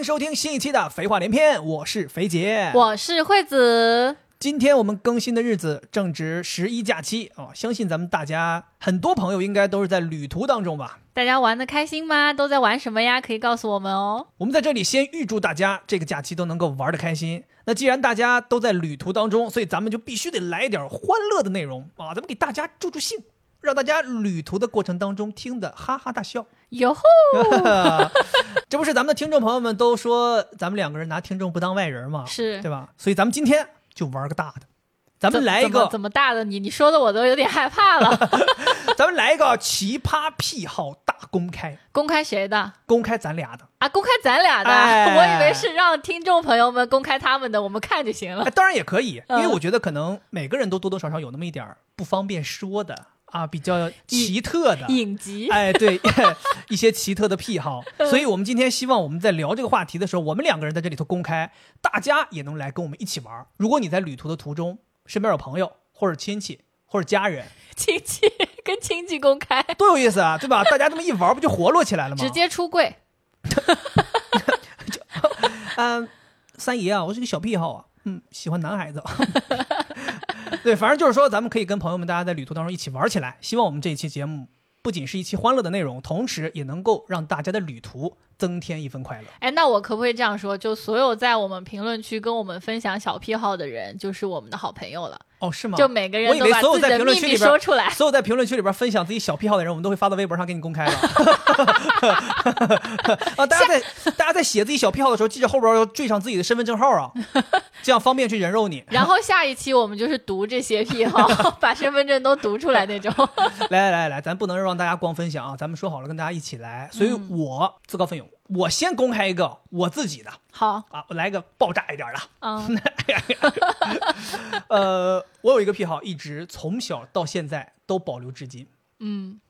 好，欢迎收听新一期的《肥话连篇》，我是肥姐。我是惠子。今天我们更新的日子正值十一假期啊、相信咱们大家很多朋友应该都是在旅途当中吧。大家玩的开心吗？都在玩什么呀？可以告诉我们哦。我们在这里先预祝大家这个假期都能够玩的开心。那既然大家都在旅途当中，所以咱们就必须得来一点欢乐的内容啊，咱们给大家助助兴，让大家旅途的过程当中听得哈哈大笑。哟吼！这不是咱们的听众朋友们都说咱们两个人拿听众不当外人吗？是对吧？所以咱们今天就玩个大的，咱们来一个怎么，怎么大的你？你说的我都有点害怕了。咱们来一个奇葩癖好大公开，公开谁的公开咱俩的。啊？公开咱俩的？哎我以为是让听众朋友们公开他们的，我们看就行了哎，。当然也可以，因嗯为我觉得可能每个人都多多少少有那么一点不方便说的啊，比较奇特的。影集哎，对，一些奇特的癖好，所以我们今天希望我们在聊这个话题的时候，我们两个人在这里头公开，大家也能来跟我们一起玩儿。如果你在旅途的途中，身边有朋友或者亲戚或者家人，亲戚跟亲戚公开，多有意思啊，对吧？大家这么一玩，不就活络起来了吗？直接出柜。嗯，三爷啊，我是个小癖好啊，嗯，喜欢男孩子。对，反正就是说，咱们可以跟朋友们大家在旅途当中一起玩起来。希望我们这一期节目不仅是一期欢乐的内容，同时也能够让大家的旅途增添一份快乐。哎，那我可不可以这样说？就所有在我们评论区跟我们分享小癖好的人，就是我们的好朋友了。哦，是吗？就每个人都把自己的秘密说出来。所有在评论区里边分享自己小癖好的人，我们都会发到微博上给你公开了。啊，大家在大家在写自己小癖好的时候，记着后边要缀上自己的身份证号啊，这样方便去人肉你。然后下一期我们就是读这些癖好，把身份证都读出来那种。来来来来，咱不能让大家光分享啊，咱们说好了跟大家一起来，所以我自告奋勇，我先公开一个我自己的好，啊，我来个爆炸一点的。嗯，呃，我有一个癖好，一直从小到现在都保留至今。嗯，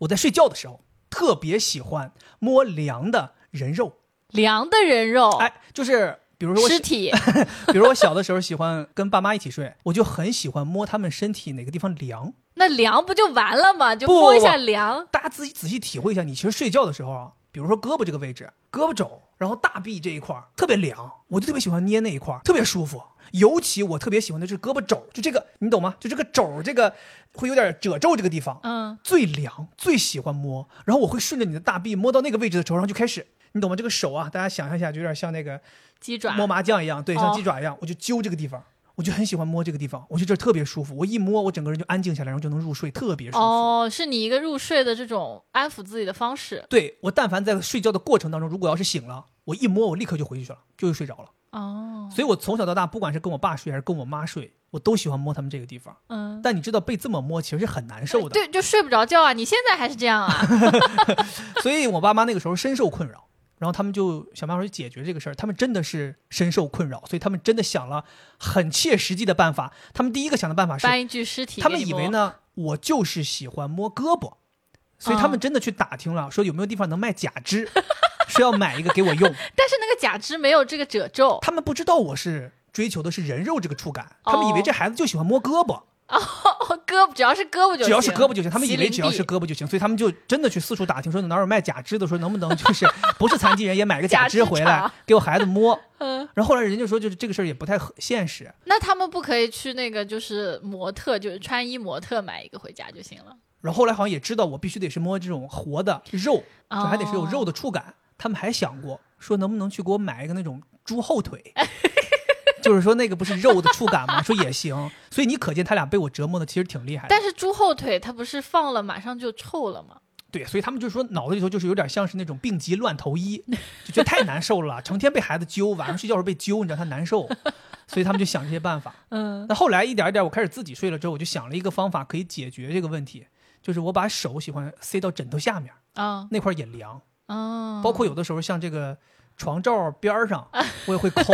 我在睡觉的时候特别喜欢摸凉的人肉，凉的人肉，哎，就是比如说尸体，比如我小的时候喜欢跟爸妈一起睡，我就很喜欢摸他们身体哪个地方凉。那凉不就完了吗？就摸一不下凉。大家自己仔细体会一下，你其实睡觉的时候啊，比如说胳膊这个位置，胳膊肘，然后大臂这一块儿特别凉，我就特别喜欢捏那一块儿，特别舒服。尤其我特别喜欢的是胳膊肘，就这个你懂吗？就这个肘这个会有点褶皱这个地方，嗯，最凉，最喜欢摸。然后我会顺着你的大臂摸到那个位置的时候，然后就开始，你懂吗？这个手啊，大家想象一下，就有点像那个鸡爪，摸麻将一样，对，像哦鸡爪一样，我就揪这个地方。我就很喜欢摸这个地方，我觉得这儿特别舒服。我一摸，我整个人就安静下来，然后就能入睡，特别舒服。哦，是你一个入睡的这种安抚自己的方式。对我，但凡在睡觉的过程当中，如果要是醒了，我一摸，我立刻就回去了，就又睡着了。哦，所以我从小到大，不管是跟我爸睡还是跟我妈睡，我都喜欢摸他们这个地方。嗯，但你知道，被这么摸其实是很难受的。对，就睡不着觉啊！你现在还是这样啊？所以我爸妈那个时候深受困扰，然后他们就想办法去解决这个事儿。他们真的是深受困扰，所以他们真的想了很切实际的办法。他们第一个想的办法是，搬一具尸体，他们以为？呢，我就是喜欢摸胳膊，所以他们真的去打听了，说有没有地方能卖假肢，是要买一个给我用。但是那个假肢没有这个褶皱。他们不知道我是追求的是人肉这个触感，他们以为这孩子就喜欢摸胳膊，哦，胳膊只要是胳膊就行，只要是胳膊就行。他们以为只要是胳膊就行，所以他们就真的去四处打听，说哪有卖假肢的，说能不能就是 不是残疾人也买个假肢回来给我孩子摸。嗯，然后后来人家说，就是这个事儿也不太合现实。那他们不可以去那个就是模特，就是穿衣模特买一个回家就行了。然后后来好像也知道我必须得是摸这种活的肉，哦就还得是有肉的触感。他们还想过说能不能去给我买一个那种猪后腿，就是说那个不是肉的触感吗？说也行。所以你可见他俩被我折磨的其实挺厉害的。但是猪后腿它不是放了马上就臭了吗？对，所以他们就说脑子里头就是有点像是那种病急乱投医，就觉得太难受了，成天被孩子揪，晚上睡觉时候被揪，你知道他难受，所以他们就想这些办法。嗯，那后来一点一点，我开始自己睡了之后，我就想了一个方法可以解决这个问题，就是我把手喜欢塞到枕头下面，啊那块也凉，啊，包括有的时候像这个床罩边儿上，我也会抠，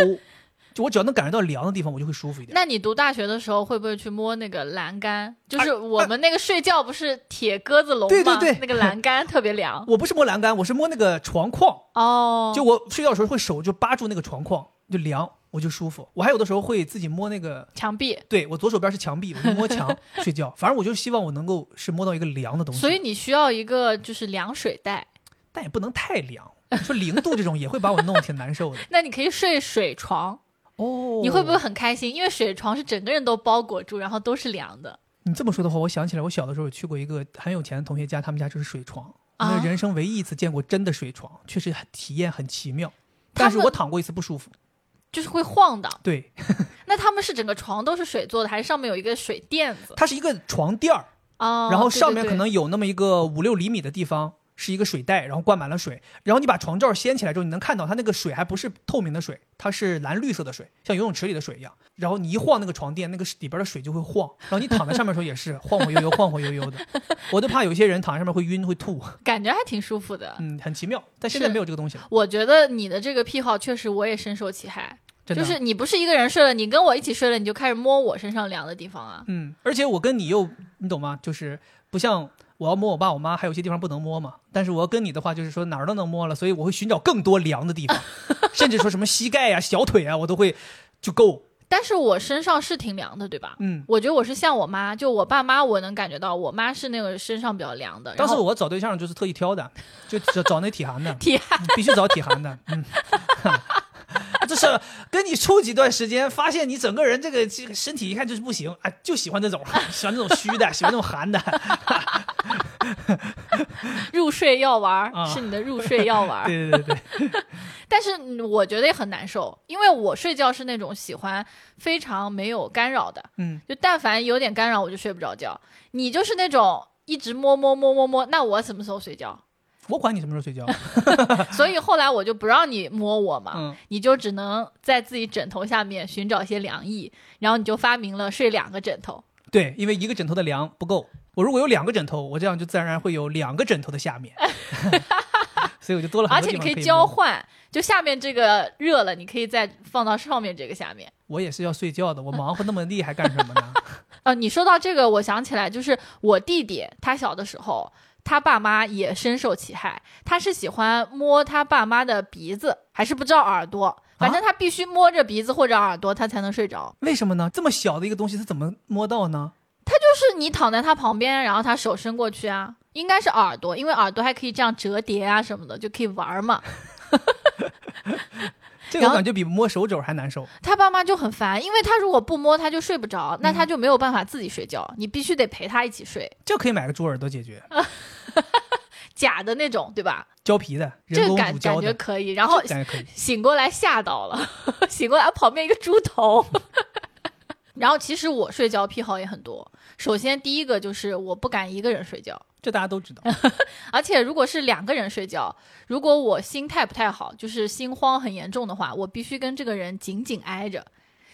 就我只要能感觉到凉的地方，我就会舒服一点。那你读大学的时候会不会去摸那个栏杆？就是啊我们那个睡觉不是铁鸽子笼吗？对对对那个栏杆特别凉。我不是摸栏杆，我是摸那个床框，哦，就我睡觉的时候会手就扒住那个床框，就凉，我就舒服。我还有的时候会自己摸那个，墙壁。对我左手边是墙壁，我就摸墙 睡觉。反正我就希望我能够是摸到一个凉的东西，所以你需要一个就是凉水袋。但也不能太凉，说零度这种也会把我弄得挺难受的。那你可以睡水床，哦，你会不会？很开心？因为水床是整个人都包裹住，然后都是凉的。你这么说的话，我想起来，我小的时候去过一个很有钱的同学家，他们家就是水床，啊那人生唯一一次见过真的水床，确实很体验很奇妙。但是我躺过一次不舒服。就是会晃荡。对，那他们是整个床都是水做的，还是上面有一个水垫子？它是一个床垫儿，哦，然后上面可能有那么一个五六厘米的地方是一个水袋，然后灌满了水。然后你把床罩掀起来之后，你能看到它那个水还不是透明的水，它是蓝绿色的水，像游泳池里的水一样。然后你一晃那个床垫，那个里边的水就会晃。然后你躺在上面的时候也是晃晃悠悠、晃晃悠悠的。我都怕有些人躺在上面会晕会吐，感觉还挺舒服的。嗯，很奇妙。但现在没有这个东西了，我觉得你的这个癖好确实我也深受其害。就是你不是一个人睡了，你跟我一起睡了，你就开始摸我身上凉的地方啊。嗯，而且我跟你又，你懂吗？就是不像我要摸我爸我妈，还有些地方不能摸嘛。但是我要跟你的话，就是说哪儿都能摸了，所以我会寻找更多凉的地方，甚至说什么膝盖呀、小腿啊，我都会就够。但是我身上是挺凉的，对吧？嗯，我觉得我是像我妈，就我爸妈，我能感觉到我妈是那个身上比较凉的。当时我找对象就是特意挑的，就找找那体寒的，体寒，嗯必须找体寒的。嗯，就是跟你处几段时间，发现你整个人这个这个身体一看就是不行啊，就喜欢这种，喜欢这种虚的，喜欢这种寒的。入睡药丸是你的入睡药丸儿。对对对对，但是嗯我觉得也很难受，因为我睡觉是那种喜欢非常没有干扰的，嗯，就但凡有点干扰我就睡不着觉。你就是那种一直摸摸摸摸摸，那我什么时候睡觉？我管你什么时候睡觉。所以后来我就不让你摸我嘛，嗯，你就只能在自己枕头下面寻找一些凉意，然后你就发明了睡两个枕头。对，因为一个枕头的凉不够，我如果有两个枕头，我这样就自然而然会有两个枕头的下面，所以我就多了很而且你可以。交换，就下面这个热了，你可以再放到上面这个下面。我也是要睡觉的，我忙活那么厉害干什么呢？呃，你说到这个，我想起来，就是我弟弟他小的时候，他爸妈也深受其害，他是喜欢摸他爸妈的鼻子，还是不知道耳朵，反正他必须摸着鼻子或者耳朵，他才能睡着。为什么呢？这么小的一个东西，他怎么摸到呢？他就是你躺在他旁边，然后他手伸过去啊，应该是耳朵，因为耳朵还可以这样折叠啊什么的，就可以玩嘛。这个我感觉比摸手肘还难受。他爸妈就很烦，因为他如果不摸他就睡不着，那他就没有办法自己睡觉，你必须得陪他一起睡，这可以买个猪耳朵解决，假的那种，对吧？胶皮的，这个感感觉可以，然后这感觉可以。醒过来吓到了，醒过来旁边一个猪头。然后其实我睡觉癖好也很多，首先第一个就是我不敢一个人睡觉，这大家都知道。而且如果是两个人睡觉，如果我心态不太好，就是心慌很严重的话，我必须跟这个人紧紧挨着，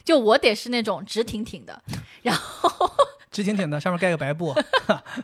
就我得是那种直挺挺的，然后直挺挺的，上面盖个白布，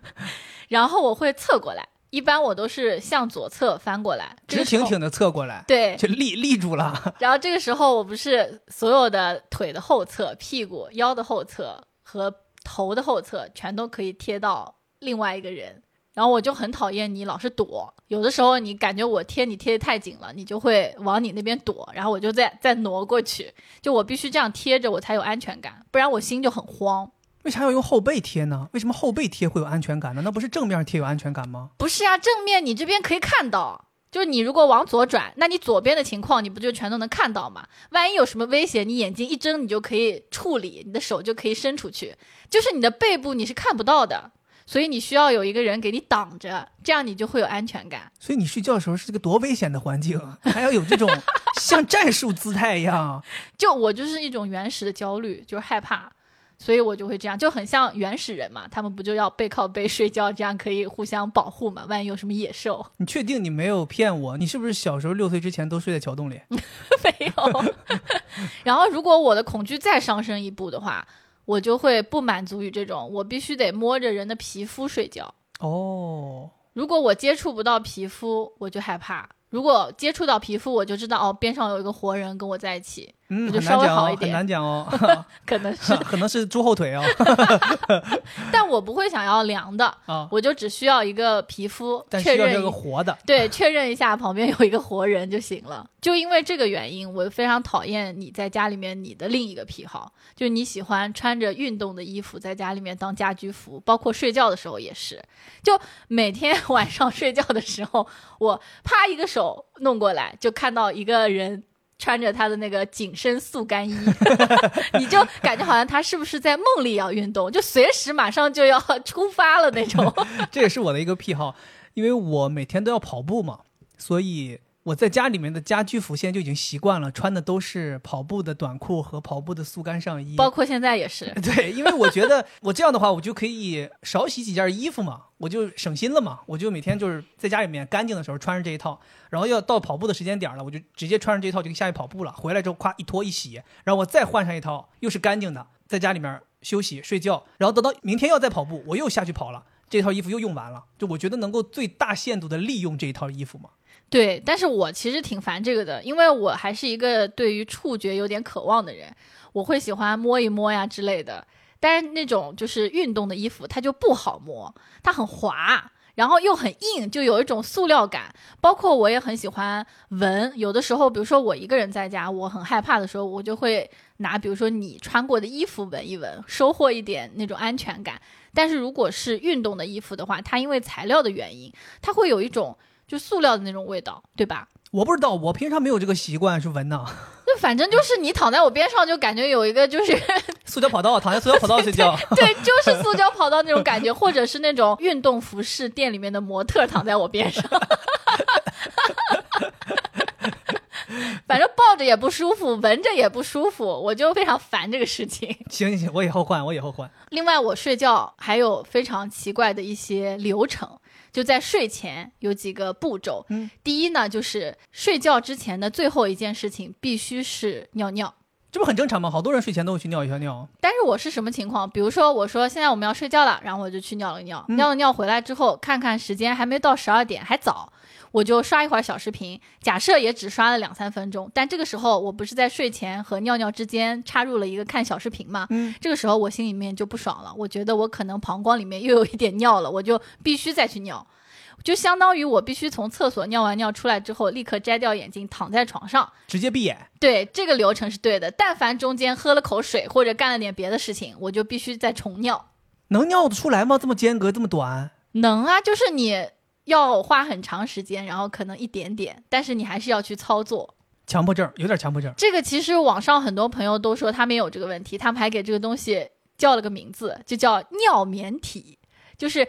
然后我会侧过来，一般我都是向左侧翻过来，直挺挺的侧过来，对，就立立住了。然后这个时候，我不是所有的腿的后侧、屁股、腰的后侧和头的后侧全都可以贴到另外一个人，然后我就很讨厌你老是躲。有的时候你感觉我贴你贴的太紧了，你就会往你那边躲，然后我就再再挪过去。就我必须这样贴着，我才有安全感，不然我心就很慌。为啥要用后背贴呢？为什么后背贴会有安全感呢？那不是正面贴有安全感吗？不是啊，正面你这边可以看到。就是你如果往左转，那你左边的情况你不就全都能看到吗？万一有什么危险，你眼睛一睁，你就可以处理，你的手就可以伸出去。就是你的背部你是看不到的，所以你需要有一个人给你挡着，这样你就会有安全感。所以你睡觉的时候是个多危险的环境，还要有这种像战术姿态一样。就我就是一种原始的焦虑，就是害怕，所以我就会这样，就很像原始人嘛，他们不就要背靠背睡觉，这样可以互相保护嘛？万一有什么野兽，你确定你没有骗我？你是不是小时候六岁之前都睡在桥洞里？没有。然后，如果我的恐惧再上升一步的话，我就会不满足于这种，我必须得摸着人的皮肤睡觉。哦，如果我接触不到皮肤，我就害怕；如果接触到皮肤，我就知道哦，边上有一个活人跟我在一起。嗯，就稍微好一点难讲哦，可能是，可能是猪后腿哦。但我不会想要凉的，啊，我就只需要一个皮肤确认一个活的。对，确认一下旁边有一个活人就行了。就因为这个原因，我非常讨厌你在家里面你的另一个癖好，就是你喜欢穿着运动的衣服在家里面当家居服，包括睡觉的时候也是。就每天晚上睡觉的时候，我啪一个手弄过来，就看到一个人。穿着他的那个紧身速干衣，你就感觉好像他是不是在梦里要运动，就随时马上就要出发了那种。这也是我的一个癖好，因为我每天都要跑步嘛，所以我在家里面的家居服现在就已经习惯了，穿的都是跑步的短裤和跑步的速干上衣。包括现在也是，对，因为我觉得我这样的话，我就可以少洗几件衣服嘛，我就省心了嘛。我就每天就是在家里面干净的时候穿上这一套，然后要到跑步的时间点了，我就直接穿上这一套就下去跑步了。回来之后，咵一脱一洗，然后我再换上一套，又是干净的，在家里面休息睡觉，然后等到明天要再跑步，我又下去跑了，这套衣服又用完了。就我觉得能够最大限度的利用这一套衣服嘛。对，但是我其实挺烦这个的，因为我还是一个对于触觉有点渴望的人，我会喜欢摸一摸呀之类的。但是那种就是运动的衣服，它就不好摸，它很滑，然后又很硬，就有一种塑料感。包括我也很喜欢闻，有的时候，比如说我一个人在家，我很害怕的时候，我就会拿比如说你穿过的衣服闻一闻，收获一点那种安全感。但是如果是运动的衣服的话，它因为材料的原因，它会有一种。就塑料的那种味道，对吧？我不知道，我平常没有这个习惯去闻的。那反正就是你躺在我边上，就感觉有一个就是 塑胶跑道，躺在塑胶跑道睡觉。对，就是塑胶跑道那种感觉，或者是那种运动服饰店里面的模特躺在我边上。反正抱着也不舒服，闻着也不舒服，我就非常烦这个事情。行行行，我以后换，我以后换。另外，我睡觉还有非常奇怪的一些流程。就在睡前有几个步骤，嗯，第一呢，就是睡觉之前的最后一件事情必须是尿尿，这不很正常吗？好多人睡前都会去尿一下尿。但是我是什么情况？比如说，我说现在我们要睡觉了，然后我就去尿了尿，尿了尿回来之后，看看时间还没到十二点，还早。我就刷一会儿小视频，假设也只刷了两三分钟，但这个时候我不是在睡前和尿尿之间插入了一个看小视频嘛？嗯，这个时候我心里面就不爽了，我觉得我可能膀胱里面又有一点尿了，我就必须再去尿，就相当于我必须从厕所尿完尿出来之后，立刻摘掉眼镜躺在床上，直接闭眼。对，这个流程是对的。但凡中间喝了口水或者干了点别的事情，我就必须再重尿。能尿得出来吗？这么间隔这么短？能啊，就是你。要花很长时间，然后可能一点点，但是你还是要去操作。强迫症有点强迫症。这个其实网上很多朋友都说他们有这个问题，他们还给这个东西叫了个名字，就叫尿眠体。就是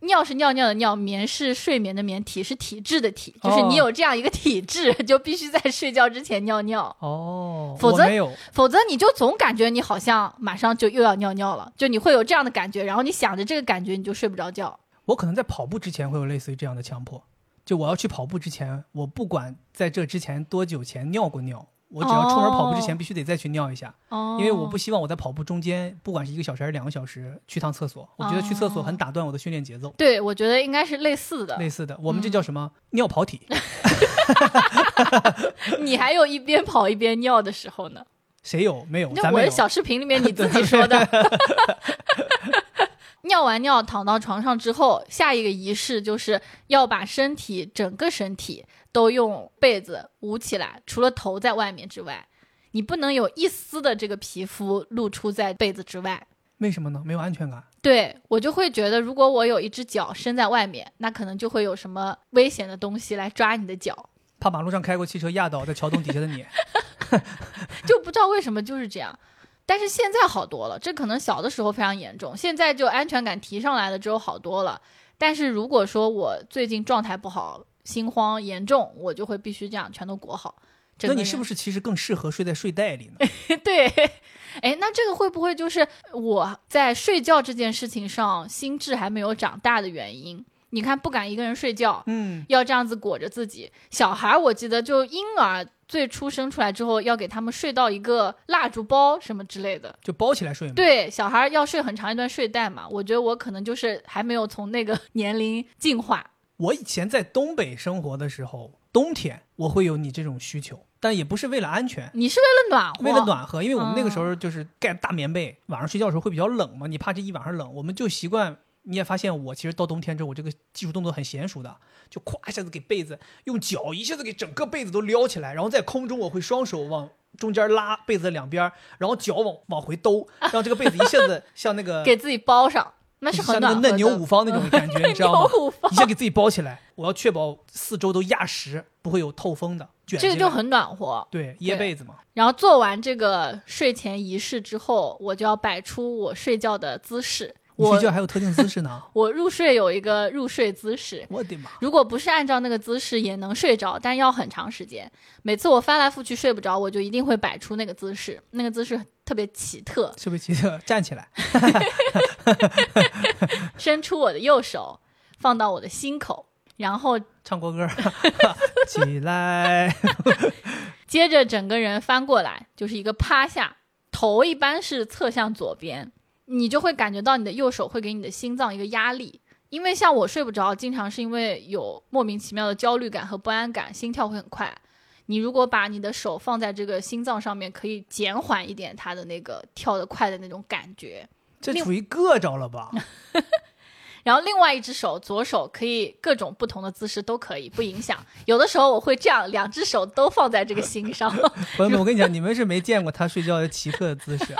尿是尿尿的尿，眠是睡眠的眠，体是体质的体，就是你有这样一个体质，就必须在睡觉之前尿尿。哦，否则没有，否则你就总感觉你好像马上就又要尿尿了，就你会有这样的感觉，然后你想着这个感觉，你就睡不着觉。我可能在跑步之前会有类似于这样的强迫，就我要去跑步之前，我不管在这之前多久前尿过尿，我只要出门跑步之前必须得再去尿一下，哦，因为我不希望我在跑步中间，不管是一个小时还是两个小时去趟厕所，我觉得去厕所很打断我的训练节奏。对，我觉得应该是类似的，类似的，我们这叫什么？尿跑体。你还有一边跑一边尿的时候呢？谁有？没有？那我的小视频里面 你自己说的。尿完尿躺到床上之后，下一个仪式就是要把身体整个身体都用被子捂起来，除了头在外面之外，你不能有一丝的这个皮肤露出在被子之外。为什么呢？没有安全感。对我就会觉得，如果我有一只脚伸在外面，那可能就会有什么危险的东西来抓你的脚。怕马路上开过汽车压倒在桥洞底下的你，就不知道为什么就是这样。但是现在好多了，这可能小的时候非常严重，现在就安全感提上来了之后好多了。但是如果说我最近状态不好，心慌严重，我就会必须这样全都裹好。那你是不是其实更适合睡在睡袋里呢？对，哎，那这个会不会就是我在睡觉这件事情上心智还没有长大的原因？你看，不敢一个人睡觉，嗯，要这样子裹着自己。小孩，我记得就婴儿。最初生出来之后，要给他们睡到一个蜡烛包什么之类的，就包起来睡。对，小孩要睡很长一段睡袋嘛。我觉得我可能就是还没有从那个年龄进化。我以前在东北生活的时候，冬天我会有你这种需求，但也不是为了安全，你是为了暖和，为了暖和，因为我们那个时嗯候就是盖大棉被，晚上睡觉的时候会比较冷嘛，你怕这一晚上冷，我们就习惯。你也发现我其实到冬天之后，我这个技术动作很娴熟的，就咵一下子给被子用脚一下子给整个被子都撩起来，然后在空中我会双手往中间拉被子的两边，然后脚往往回兜，让这个被子一下子像那个 给自己包上，那是很像那嫩牛五方那种感觉，你知道吗？牛五方一下给自己包起来，我要确保四周都压实，不会有透风的卷。这个就很暖和。对掖被子嘛。然后做完这个睡前仪式之后，我就要摆出我睡觉的姿势。你我睡觉还有特定姿势呢？我入睡有一个入睡姿势，我的妈！如果不是按照那个姿势也能睡着，但要很长时间。每次我翻来覆去睡不着，我就一定会摆出那个姿势，那个姿势特别奇特，特别奇特，站起来，伸出我的右手，放到我的心口，然后唱国歌，起来。接着整个人翻过来，就是一个趴下，头一般是侧向左边，你就会感觉到你的右手会给你的心脏一个压力。因为像我睡不着，经常是因为有莫名其妙的焦虑感和不安感，心跳会很快。你如果把你的手放在这个心脏上面，可以减缓一点它的那个跳得快的那种感觉。这属于硌着了吧？然后另外一只手，左手可以各种不同的姿势都可以，不影响。有的时候我会这样，两只手都放在这个心上。朋友们，我 跟你讲，你们是没见过他睡觉的奇特的姿势。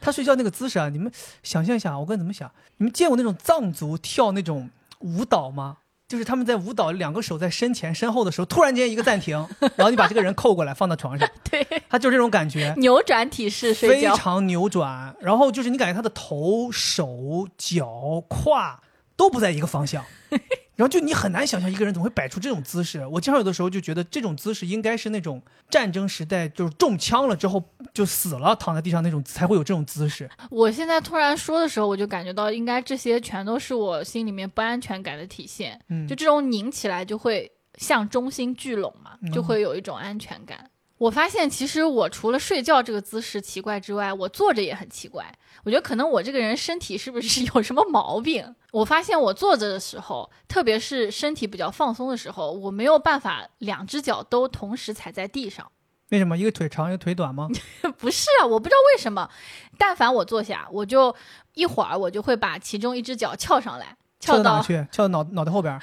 他睡觉那个姿势啊，你们想象一下，我跟你怎么想？你们见过那种藏族跳那种舞蹈吗？就是他们在舞蹈，两个手在身前身后的时候，突然间一个暂停，然后你把这个人扣过来放到床上，对，他就是这种感觉。扭转体式睡觉。非常扭转，然后就是你感觉他的头、手、脚、胯都不在一个方向，然后就你很难想象一个人怎么会摆出这种姿势。我经常有的时候就觉得这种姿势应该是那种战争时代就是中枪了之后就死了躺在地上那种才会有这种姿势。我现在突然说的时候，我就感觉到，应该这些全都是我心里面不安全感的体现。嗯就这种拧起来就会向中心聚拢嘛，嗯就会有一种安全感。我发现，其实我除了睡觉这个姿势奇怪之外，我坐着也很奇怪。我觉得可能我这个人身体是不是 有什么毛病？我发现我坐着的时候，特别是身体比较放松的时候，我没有办法两只脚都同时踩在地上。为什么一个腿长一个腿短吗？不是啊，我不知道为什么，但凡我坐下，我就一会儿我就会把其中一只脚翘上来，到翘到哪去？翘到脑脑袋后边儿，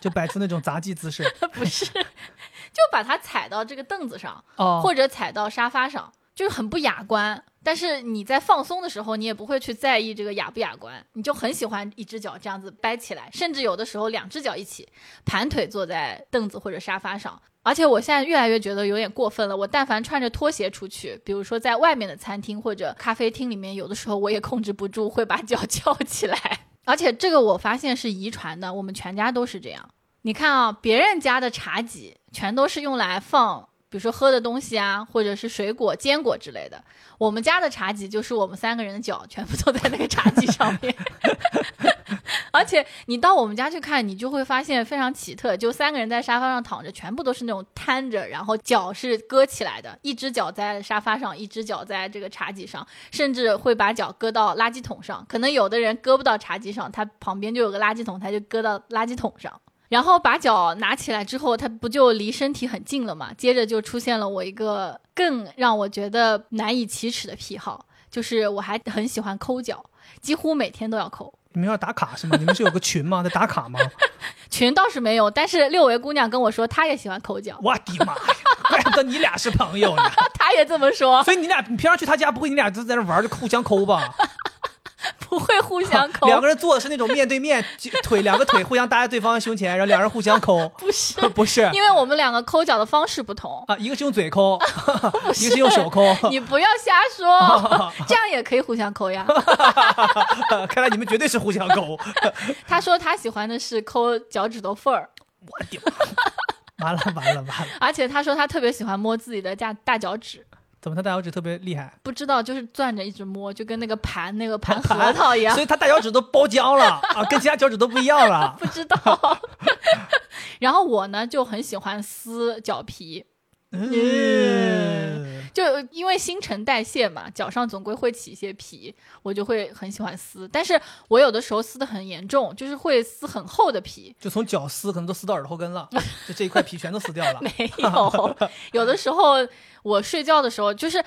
就摆出那种杂技姿势。不是，就把它踩到这个凳子上，哦，或者踩到沙发上，就是很不雅观。但是你在放松的时候，你也不会去在意这个雅不雅观，你就很喜欢一只脚这样子掰起来，甚至有的时候两只脚一起盘腿坐在凳子或者沙发上。而且我现在越来越觉得有点过分了。我但凡穿着拖鞋出去，比如说在外面的餐厅或者咖啡厅里面，有的时候我也控制不住会把脚 翘起来。而且这个我发现是遗传的，我们全家都是这样。你看啊，别人家的茶几全都是用来放，比如说喝的东西啊，或者是水果、坚果之类的。我们家的茶几就是我们三个人的脚全部都在那个茶几上面。而且你到我们家去看，你就会发现非常奇特，就三个人在沙发上躺着，全部都是那种摊着，然后脚是搁起来的，一只脚在沙发上，一只脚在这个茶几上，甚至会把脚搁到垃圾桶上。可能有的人搁不到茶几上，他旁边就有个垃圾桶，他就搁到垃圾桶上。然后把脚拿起来之后，它不就离身体很近了吗？接着就出现了我一个更让我觉得难以启齿的癖好，就是我还很喜欢抠脚，几乎每天都要抠。你们要打卡是吗？你们是有个群吗？在打卡吗？群倒是没有，但是六维姑娘跟我说她也喜欢抠脚，我的妈呀！怪不得你俩是朋友呢。她也这么说，所以你俩，你平常去她家，不会你俩就在那玩儿就互相抠吧？不会互相 抠，两个人坐的是那种面对面，腿两个腿互相搭在对方胸前，然后两人互相抠。不是，不是因为我们两个抠脚的方式不同。啊，一个是用嘴抠，一个是用手抠。你不要瞎说，这样也可以互相抠呀。看来你们绝对是互相抠。他说他喜欢的是抠脚趾头缝儿，我的妈！完了完了完了！而且他说他特别喜欢摸自己的大大脚趾。怎么他大脚趾特别厉害？不知道，就是攥着一直摸，就跟那个盘那个盘盘核桃一样所。以他大脚趾都包浆了 啊，跟其他脚趾都不一样了。不知道。然后我呢就很喜欢撕脚皮，嗯，就因为新陈代谢嘛，脚上总归会起一些皮，我就会很喜欢撕。但是我有的时候撕的很严重，就是会撕很厚的皮。就从脚撕，可能都撕到耳朵后跟了，就这一块皮全都撕掉了。没有，有的时候我睡觉的时候，就是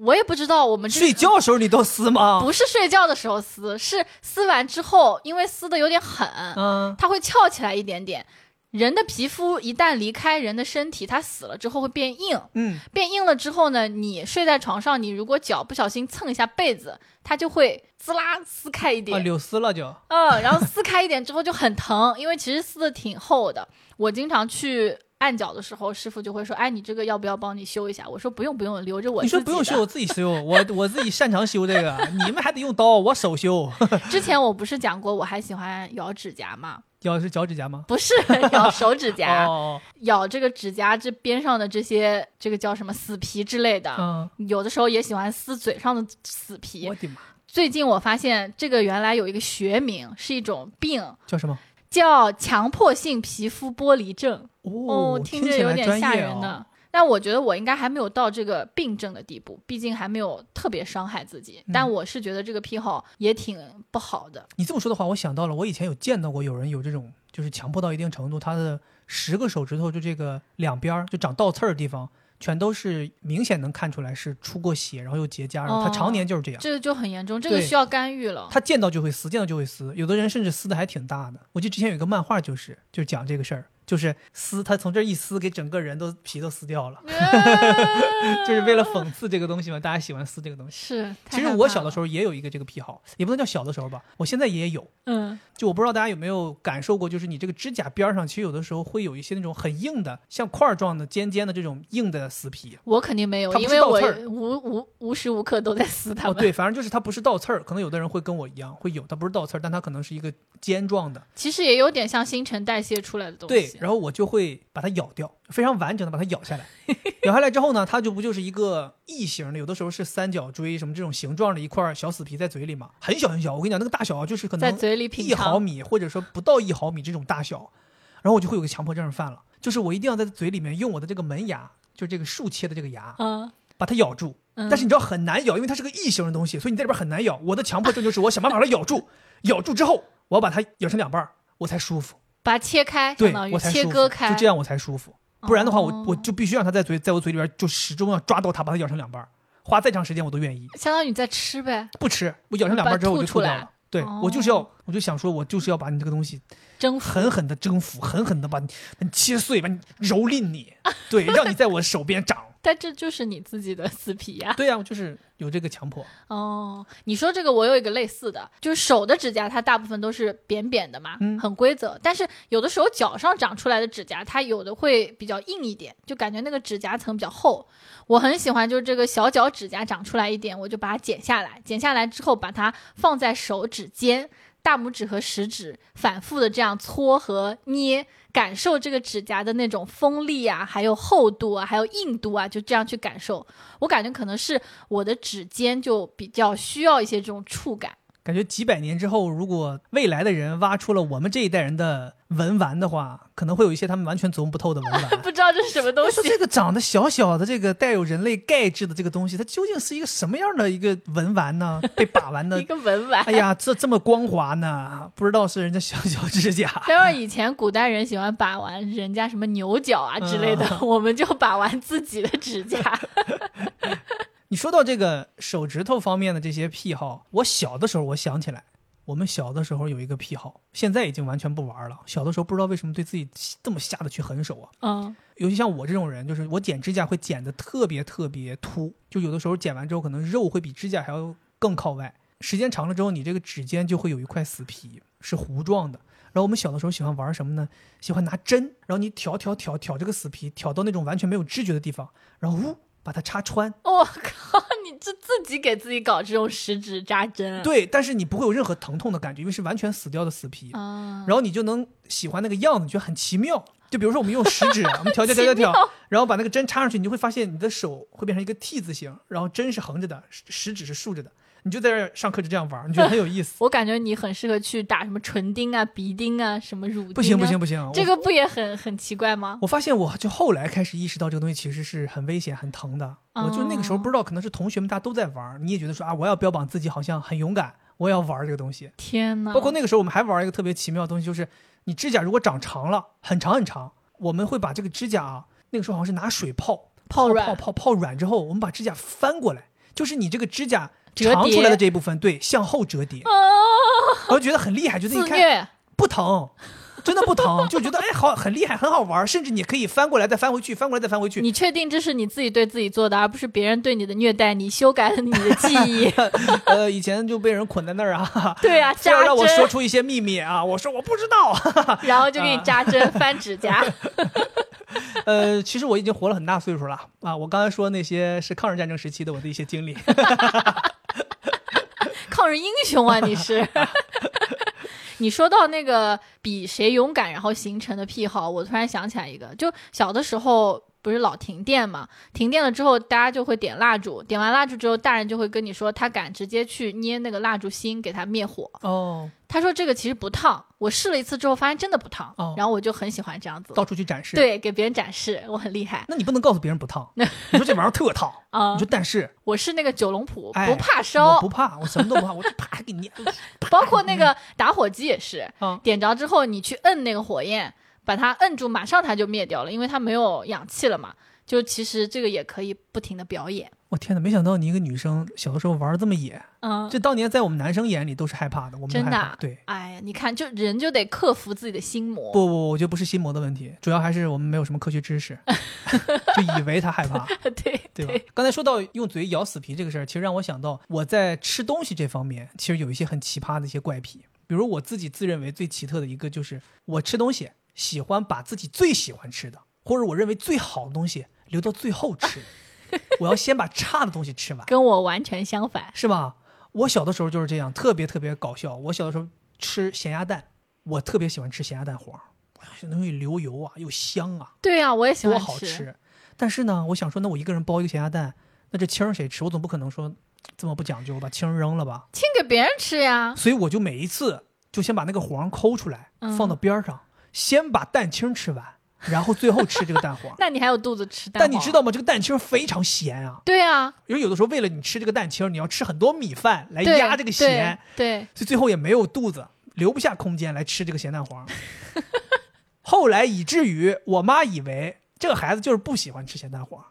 我也不知道我们睡觉时候你都撕吗？不是睡觉的时候撕，是撕完之后，因为撕的有点狠，嗯，它会翘起来一点点。人的皮肤一旦离开人的身体，它死了之后会变硬，嗯，变硬了之后呢，你睡在床上，你如果脚不小心蹭一下被子，它就会滋啦撕开一啊，点，柳丝了就。嗯，然后撕开一点之后就很疼，因为其实撕的挺厚的。我经常去按脚的时候，师傅就会说：“哎，你这个要不要帮你修一下？”我说：“不用不用，留着我你说不用修，我自己修，我我自己擅长修这个，你们还得用刀，我手修。之前我不是讲过，我还喜欢咬指甲吗？咬是脚指甲吗？不是 咬手指甲，哦，咬这个指甲这边上的这些这个叫什么死皮之类的。嗯，有的时候也喜欢撕嘴上的死皮我。的妈，最近我发现这个原来有一个学名，是一种病，叫什么？叫强迫性皮肤剥离症。哦哦，，听着有点吓人呢。但我觉得我应该还没有到这个病症的地步，毕竟还没有特别伤害自己。嗯但我是觉得这个癖好也挺不好的。你这么说的话，我想到了，我以前有见到过有人有这种，就是强迫到一定程度，他的十个手指头就这个两边儿就长倒刺儿的地方，全都是明显能看出来是出过血，然后又结痂，然后他哦常年就是这样。这个就很严重，这个需要干预了。他见到就会撕，见到就会撕，有的人甚至撕的还挺大的。我记得之前有一个漫画，就是就是讲这个事儿，就是撕，他从这儿一撕，给整个人都皮都撕掉了，就是为了讽刺这个东西嘛，大家喜欢撕这个东西。是，其实我小的，时候也有一个这个癖好，也不能叫小的时候吧，我现在也有。嗯，就我不知道大家有没有感受过，就是你这个指甲边儿上，其实有的时候会有一些那种很硬的，像块儿状的、尖尖的这种硬的死皮。我肯定没有，因为我无无无时无刻都在撕它哦，对，反正就是它不是倒刺儿，可能有的人会跟我一样会有，它不是倒刺儿，但它可能是一个尖状的。其实也有点像新陈代谢出来的东西对，西。然后我就会把它咬掉，非常完整的把它咬下来。咬下来之后呢，它就不就是一个异形的，有的时候是三角锥什么这种形状的一块小死皮在嘴里嘛，很小很小。我跟你讲，那个大小啊，就是可能在嘴里一毫，米或者说不到一毫米这种大小，然后我就会有个强迫症犯了，就是我一定要在嘴里面用我的这个门牙，就是这个竖切的这个牙，嗯，把它咬住。嗯但是你知道很难咬，因为它是个异形的东西，所以你在里边很难咬。我的强迫症就是我想办法把它咬住，咬住之后我要把它咬成两半，我才舒服。把它切开，对我切割开，就这样我才舒服。不然的话，我哦我就必须让它在嘴在我嘴里边就始终要抓到它，把它咬成两半儿，花再长时间我都愿意。相当于你在吃呗，不吃，我咬成两半儿之后我就吐掉了。对、哦我就是要，我就想说，我就是要把你这个东西征服。狠狠的征服，狠狠的把你把你切碎，把你蹂躏你，对，让你在我手边长。但这就是你自己的 死皮呀、对呀、我就是有这个强迫。哦，你说这个我有一个类似的，就是手的指甲，它大部分都是扁扁的嘛，嗯很规则。但是有的时候脚上长出来的指甲，它有的会比较硬一点，就感觉那个指甲层比较厚。我很喜欢，就是这个小脚指甲长出来一点，我就把它剪下来，剪下来之后把它放在手指尖。大拇指和食指反复的这样搓和捏，感受这个指甲的那种锋利啊，还有厚度啊，还有硬度啊，就这样去感受。我感觉可能是我的指尖就比较需要一些这种触感。感觉几百年之后，如果未来的人挖出了我们这一代人的文玩的话，可能会有一些他们完全琢磨不透的文玩。不知道这是什么东西我说，这个长得小小的、这个带有人类钙质的这个东西，它究竟是一个什么样的一个文玩呢？被把玩的一，个文玩。哎呀，这这么光滑呢？不知道是人家小小指甲。待会儿以前古代人喜欢把玩人家什么牛角啊之类的，嗯 我们就把玩自己的指甲。你说到这个手指头方面的这些癖好，我小的时候我想起来，我们小的时候有一个癖好，现在已经完全不玩了。小的时候不知道为什么对自己这么下得去狠手啊。嗯，尤其像我这种人，就是我剪指甲会剪得特别特别秃，就有的时候剪完之后，可能肉会比指甲还要更靠外。时间长了之后，你这个指尖就会有一块死皮，是糊状的。然后我们小的时候喜欢玩什么呢？喜欢拿针，然后你挑挑挑挑这个死皮，挑到那种完全没有知觉的地方，然后呜把它插穿。我靠，你这自己给自己搞这种食指扎针啊？对，但是你不会有任何疼痛的感觉，因为是完全死掉的死皮。啊，然后你就能喜欢那个样子，你觉得很奇妙。就比如说我们用食指，我们挑挑挑挑奇妙挑，然后把那个针插上去，你就会发现你的手会变成一个 T 字形，然后针是横着的，食食指是竖着的。你就在这儿上课就这样玩儿，你觉得很有意思。我感觉你很适合去打什么唇钉啊、鼻钉啊、什么乳钉、啊。不行不行，不行，这个不也很很奇怪吗？我发现我就后来开始意识到这个东西其实是很危险、很疼的。我就那个时候哦不知道，可能是同学们大家都在玩儿，你也觉得说啊，我要标榜自己好像很勇敢，我也要玩儿这个东西。天哪！包括那个时候我们还玩一个特别奇妙的东西，就是你指甲如果长长了，很长很长，我们会把这个指甲啊，那个时候好像是拿水泡泡软泡泡泡软之后，我们把指甲翻过来，就是你这个指甲折长出来的这一部分，对，向后折叠，啊，然后觉得很厉害，觉得一看。不疼，真的不疼，就觉得哎好很厉害，很好玩，甚至你可以翻过来再翻回去，翻过来再翻回去。你确定这是你自己对自己做的，而不是别人对你的虐待？你修改了你的记忆。呃，以前就被人捆在那儿啊，对啊，扎让我说，出一些秘密啊，我说我不知道。然后就给你扎针、翻指甲。呃，其实我已经活了很大岁数了啊！我刚才说那些是抗日战争时期的我的一些经历。抗日英雄啊，你是。你说到那个比谁勇敢，然后形成的癖好，我突然想起来一个，就小的时候不是老停电嘛，停电了之后，大家就会点蜡烛，点完蜡烛之后，大人就会跟你说，他敢直接去捏那个蜡烛芯给它灭火。哦，他说这个其实不烫，我试了一次之后发现真的不烫，哦。然后我就很喜欢这样子，到处去展示。，对，给别人展示我很厉害。那你不能告诉别人不烫，你说这玩意儿特烫，啊 你说但是。我是那个九龙谱，哎不怕我烧不，怕，我什么都不怕，我就啪给你 捏。包括那个打火机也是，啊点着之后你去摁那个火焰，把它摁住，马上它就灭掉了，因为它没有氧气了嘛。就其实这个也可以不停的表演，我天哪，没想到你一个女生小的时候玩的这么野，嗯，这当年在我们男生眼里都是害怕的，我们都真的。对，哎呀，你看，就人就得克服自己的心魔，不不，我觉得不是心魔的问题，主要还是我们没有什么科学知识，就以为他害怕。对对吧？刚才说到用嘴咬死皮这个事儿，其实让我想到我在吃东西这方面，其实有一些很奇葩的一些怪癖。比如我自己自认为最奇特的一个，就是我吃东西喜欢把自己最喜欢吃的，或者我认为最好的东西留到最后吃，我要先把差的东西吃完，跟我完全相反。是吧？我小的时候就是这样，特别特别搞笑。我小的时候吃咸鸭蛋，我特别喜欢吃咸鸭蛋黄，哎这东西流油啊，又香啊，对呀、我也喜欢多好吃。但是呢，我想说，那我一个人包一个咸鸭蛋，那这青儿谁吃？我总不可能说这么不讲究，把青儿扔了吧？清给别人吃呀。所以我就每一次就先把那个黄抠出来，嗯。放到边儿上，先把蛋清吃完，然后最后吃这个蛋黄 那你还有肚子吃蛋黄但你知？道吗？这个蛋清非常咸啊，对啊，因为有的时候为了你吃这个蛋清，你要吃很多米饭来压这个咸，对，所以最后也没有肚子，留不下空间来吃这个咸蛋黄。后来以至于我妈以为这个孩子就是不喜欢吃咸蛋黄，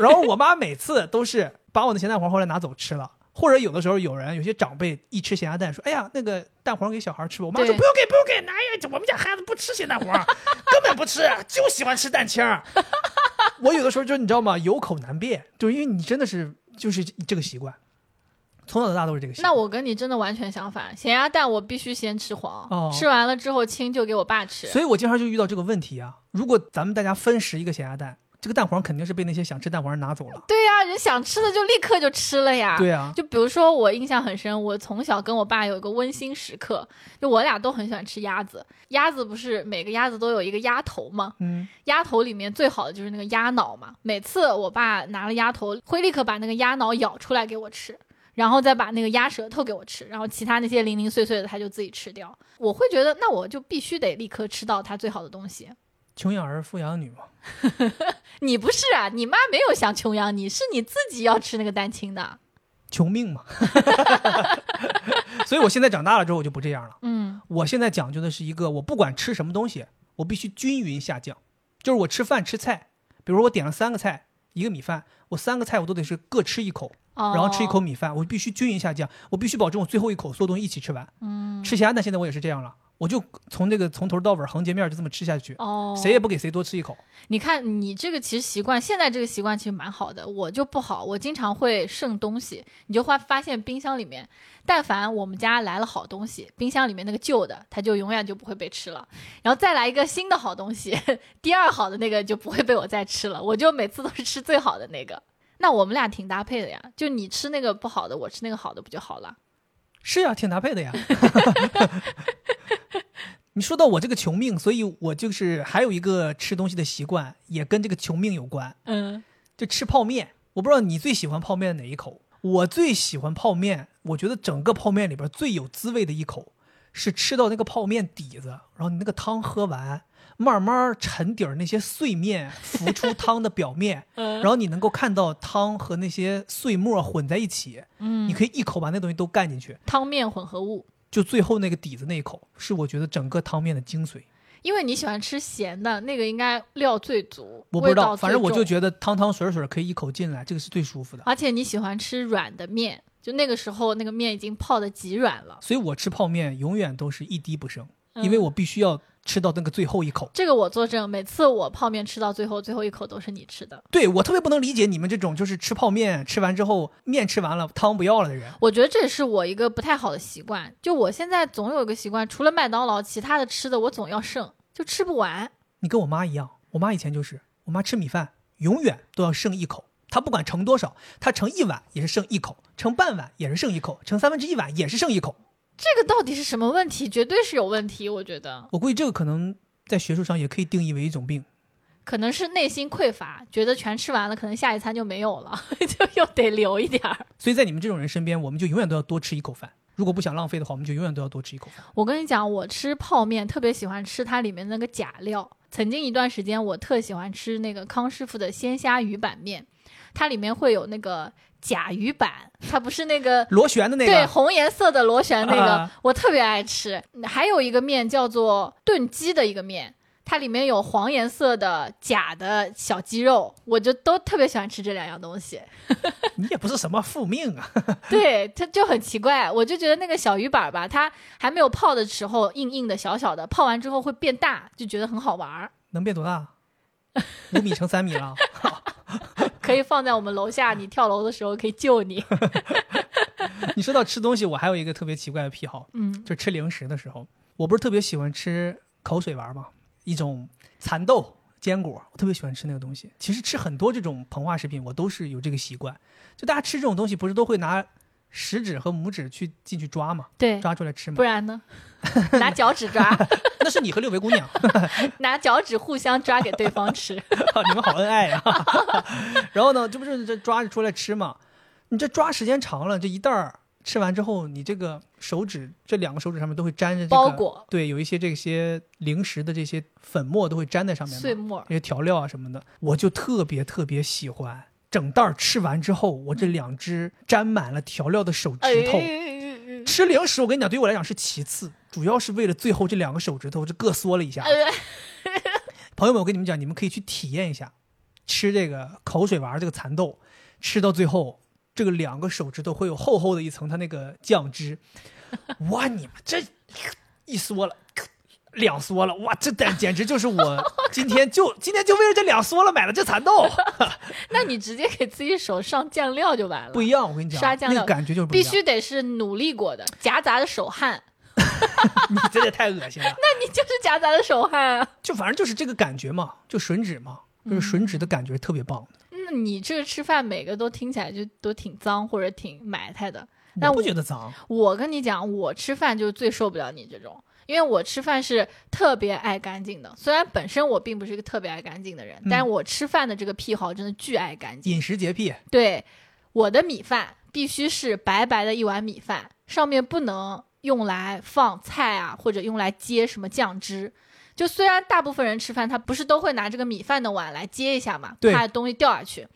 然后我妈每次都是把我的咸蛋黄后来拿走吃了。或者有的时候有人有些长辈一吃咸鸭蛋说：“哎呀，那个蛋黄给小孩吃吧。”我妈说：“不用给，不用给，哪有？我们家孩子不吃咸蛋黄，根本不吃，就喜欢吃蛋清儿。”我有的时候就你知道吗？有口难辩，就是因为你真的是就是这个习惯，从小到大都是这个习惯。那我跟你真的完全相反，咸鸭蛋我必须先吃黄，哦吃完了之后清就给我爸吃。所以我经常就遇到这个问题啊。如果咱们大家分食一个咸鸭蛋，这个蛋黄肯定是被那些想吃蛋黄人拿走了。对呀、人想吃的就立刻就吃了呀。对啊，就比如说，我印象很深，我从小跟我爸有一个温馨时刻，就我俩都很喜欢吃鸭子。鸭子不是每个鸭子都有一个鸭头吗？嗯，鸭头里面最好的就是那个鸭脑嘛。每次我爸拿了鸭头，会立刻把那个鸭脑咬出来给我吃，然后再把那个鸭舌头给我吃，然后其他那些零零碎碎的他就自己吃掉。我会觉得，那我就必须得立刻吃到他最好的东西。穷养儿，富养女嘛。你不是啊？你妈没有想穷养你，是你自己要吃那个蛋清的。穷命嘛。所以我现在长大了之后，我就不这样了。嗯，我现在讲究的是一个，我不管吃什么东西，我必须均匀下降。就是我吃饭吃菜，比如说我点了三个菜，一个米饭，我三个菜我都得是各吃一口，哦、然后吃一口米饭，我必须均匀下降，我必须保证我最后一口所有东西一起吃完。嗯，吃咸鸭蛋现在我也是这样了，我就从这个从头到尾横截面就这么吃下去，哦，谁也不给谁多吃一口。你看，你这个其实习惯，现在这个习惯其实蛮好的，我就不好，我经常会剩东西，你就会发现冰箱里面，但凡我们家来了好东西，冰箱里面那个旧的，它就永远就不会被吃了，然后再来一个新的好东西，第二好的那个就不会被我再吃了，我就每次都是吃最好的那个。那我们俩挺搭配的呀，就你吃那个不好的，我吃那个好的，不就好了？是呀、挺搭配的呀。你说到我这个穷命，所以我就是还有一个吃东西的习惯，也跟这个穷命有关，嗯，就吃泡面。我不知道你最喜欢泡面哪一口？我最喜欢泡面我觉得整个泡面里边最有滋味的一口，是吃到那个泡面底子，然后你那个汤喝完，慢慢沉底儿那些碎面浮出汤的表面，然后你能够看到汤和那些碎末混在一起，嗯。你可以一口把那东西都干进去，汤面混合物，就最后那个底子那一口，是我觉得整个汤面的精髓。因为你喜欢吃咸的，那个应该料最足，我不知道，反正我就觉得汤汤水水可以一口进来，这个是最舒服的。而且你喜欢吃软的面，就那个时候那个面已经泡的极软了，所以我吃泡面永远都是一滴不剩，嗯。因为我必须要吃到那个最后一口。这个我作证，每次我泡面吃到最后，最后一口都是你吃的。对我特别不能理解你们这种就是吃泡面吃完之后面吃完了汤不要了的人。我觉得这也是我一个不太好的习惯，就我现在总有一个习惯，除了麦当劳，其他的吃的我总要剩，就吃不完。你跟我妈一样，我妈以前就是，我妈吃米饭永远都要剩一口，她不管盛多少，她盛一碗也是剩一口，盛半碗也是剩一口，盛三分之一碗也是剩一口。这个到底是什么问题？绝对是有问题，我觉得我估计这个可能在学术上也可以定义为一种病。可能是内心匮乏，觉得全吃完了，可能下一餐就没有了，就又得留一点儿。所以在你们这种人身边，我们就永远都要多吃一口饭。如果不想浪费的话，我们就永远都要多吃一口饭。我跟你讲，我吃泡面特别喜欢吃它里面那个假料。曾经一段时间，我特喜欢吃那个康师傅的鲜虾鱼板面，它里面会有那个甲鱼板，它不是那个螺旋的那个对，红颜色的螺旋那个，啊我特别爱吃。还有一个面叫做炖鸡的一个面，它里面有黄颜色的假的小鸡肉，我就都特别喜欢吃这两样东西。你也不是什么复命啊。对，它就很奇怪，我就觉得那个小鱼板吧，它还没有泡的时候硬硬的、小小的，泡完之后会变大，就觉得很好玩儿，能变多大？五米乘三米了。可以放在我们楼下，你跳楼的时候可以救你。你说到吃东西，我还有一个特别奇怪的癖好，嗯，就吃零食的时候，我不是特别喜欢吃口水丸吗？一种蚕豆坚果，我特别喜欢吃那个东西。其实吃很多这种膨化食品，我都是有这个习惯。就大家吃这种东西，不是都会拿食指和拇指去进去抓嘛？对，抓出来吃嘛不？然呢？拿脚趾抓，那是你和六维姑娘，拿脚趾互相抓给对方吃。你们好恩爱呀、然后呢，这不是这抓着出来吃嘛？你这抓时间长了，这一袋儿吃完之后，你这个手指这两个手指上面都会沾着、这个、包裹对，有一些这些零食的这些粉末都会粘在上面。碎末儿，这些调料啊什么的，我就特别特别喜欢。整袋吃完之后，我这两只沾满了调料的手指头，哎吃零食我跟你讲，对于我来讲是其次，主要是为了最后这两个手指头这各缩了一下。呃朋友们，我跟你们讲，你们可以去体验一下，吃这个口水丸这个蚕豆，吃到最后，这个两个手指头会有厚厚的一层它那个酱汁，哇，你们这一缩了。两缩了，哇，这简简直就是我 今天就今天就为了这两缩了买了这蚕豆，那你直接给自己手上酱料就完了。不一样，我跟你讲，刷酱料那个感觉就是必须得是努力过的，夹杂的手汗，你这也太恶心了。那你就是夹杂的手汗啊。就反正就是这个感觉嘛，就吮指嘛，就是吮指的感觉特别棒。那你这个吃饭每个都听起来就都挺脏或者挺埋汰的。那我不觉得脏，我跟你讲，我吃饭就最受不了你这种，因为我吃饭是特别爱干净的。虽然本身我并不是一个特别爱干净的人，嗯但是我吃饭的这个癖好真的巨爱干净。饮食洁癖，对，我的米饭必须是白白的一碗米饭，上面不能用来放菜啊，或者用来接什么酱汁。就虽然大部分人吃饭，他不是都会拿这个米饭的碗来接一下嘛，怕东西掉下去。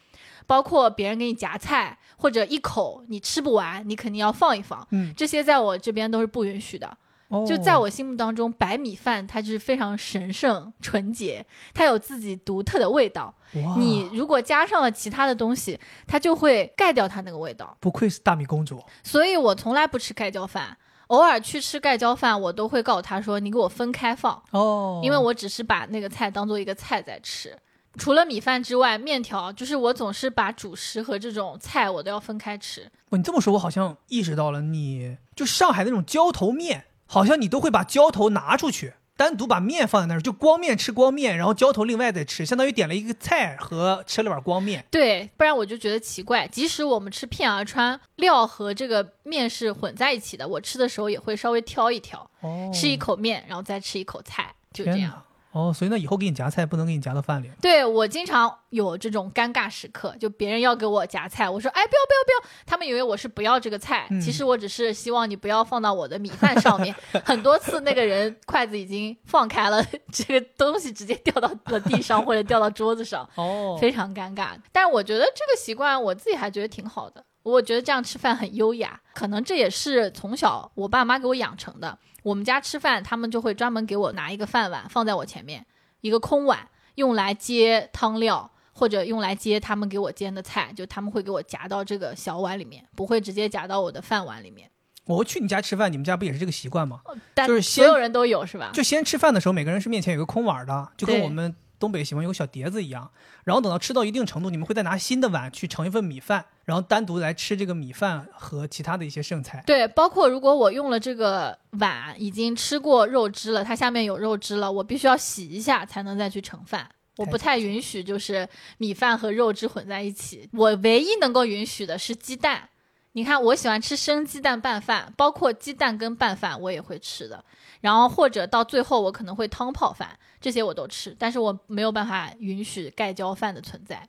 包括别人给你夹菜，或者一口你吃不完，你肯定要放一放。嗯，这些在我这边都是不允许的。哦就在我心目当中，白米饭它就是非常神圣、纯洁，它有自己独特的味道。你如果加上了其他的东西，它就会盖掉它那个味道。不愧是大米公主，所以我从来不吃盖浇饭，偶尔去吃盖浇饭，我都会告诉他说：“你给我分开放，哦因为我只是把那个菜当做一个菜在吃。”除了米饭之外，面条就是我总是把主食和这种菜我都要分开吃。哦你这么说，我好像意识到了你，就上海那种浇头面，好像你都会把浇头拿出去，单独把面放在那儿，就光面吃光面，然后浇头另外再吃，相当于点了一个菜和吃了碗光面。对，不然我就觉得奇怪。即使我们吃片儿川，料和这个面是混在一起的，我吃的时候也会稍微挑一挑，哦吃一口面，然后再吃一口菜，就这样。哦，所以那以后给你夹菜不能给你夹到饭里。对我经常有这种尴尬时刻，就别人要给我夹菜，我说哎不要不要不要，他们以为我是不要这个菜，嗯其实我只是希望你不要放到我的米饭上面。很多次那个人筷子已经放开了，这个东西直接掉到了地上或者掉到桌子上，哦，非常尴尬。但是我觉得这个习惯我自己还觉得挺好的，我觉得这样吃饭很优雅，可能这也是从小我爸妈给我养成的。我们家吃饭，他们就会专门给我拿一个饭碗放在我前面，一个空碗，用来接汤料或者用来接他们给我煎的菜，就他们会给我夹到这个小碗里面，不会直接夹到我的饭碗里面。我去你家吃饭，你们家不也是这个习惯吗？但就是所有人都有是吧？就先吃饭的时候，每个人是面前有个空碗的，就跟我们东北喜欢有个小碟子一样。然后等到吃到一定程度，你们会再拿新的碗去盛一份米饭，然后单独来吃这个米饭和其他的一些剩菜。对，包括如果我用了这个碗已经吃过肉汁了，它下面有肉汁了，我必须要洗一下才能再去盛饭。我不太允许就是米饭和肉汁混在一起。我唯一能够允许的是鸡蛋。你看，我喜欢吃生鸡蛋拌饭，包括鸡蛋跟拌饭我也会吃的。然后或者到最后我可能会汤泡饭，这些我都吃，但是我没有办法允许盖浇饭的存在。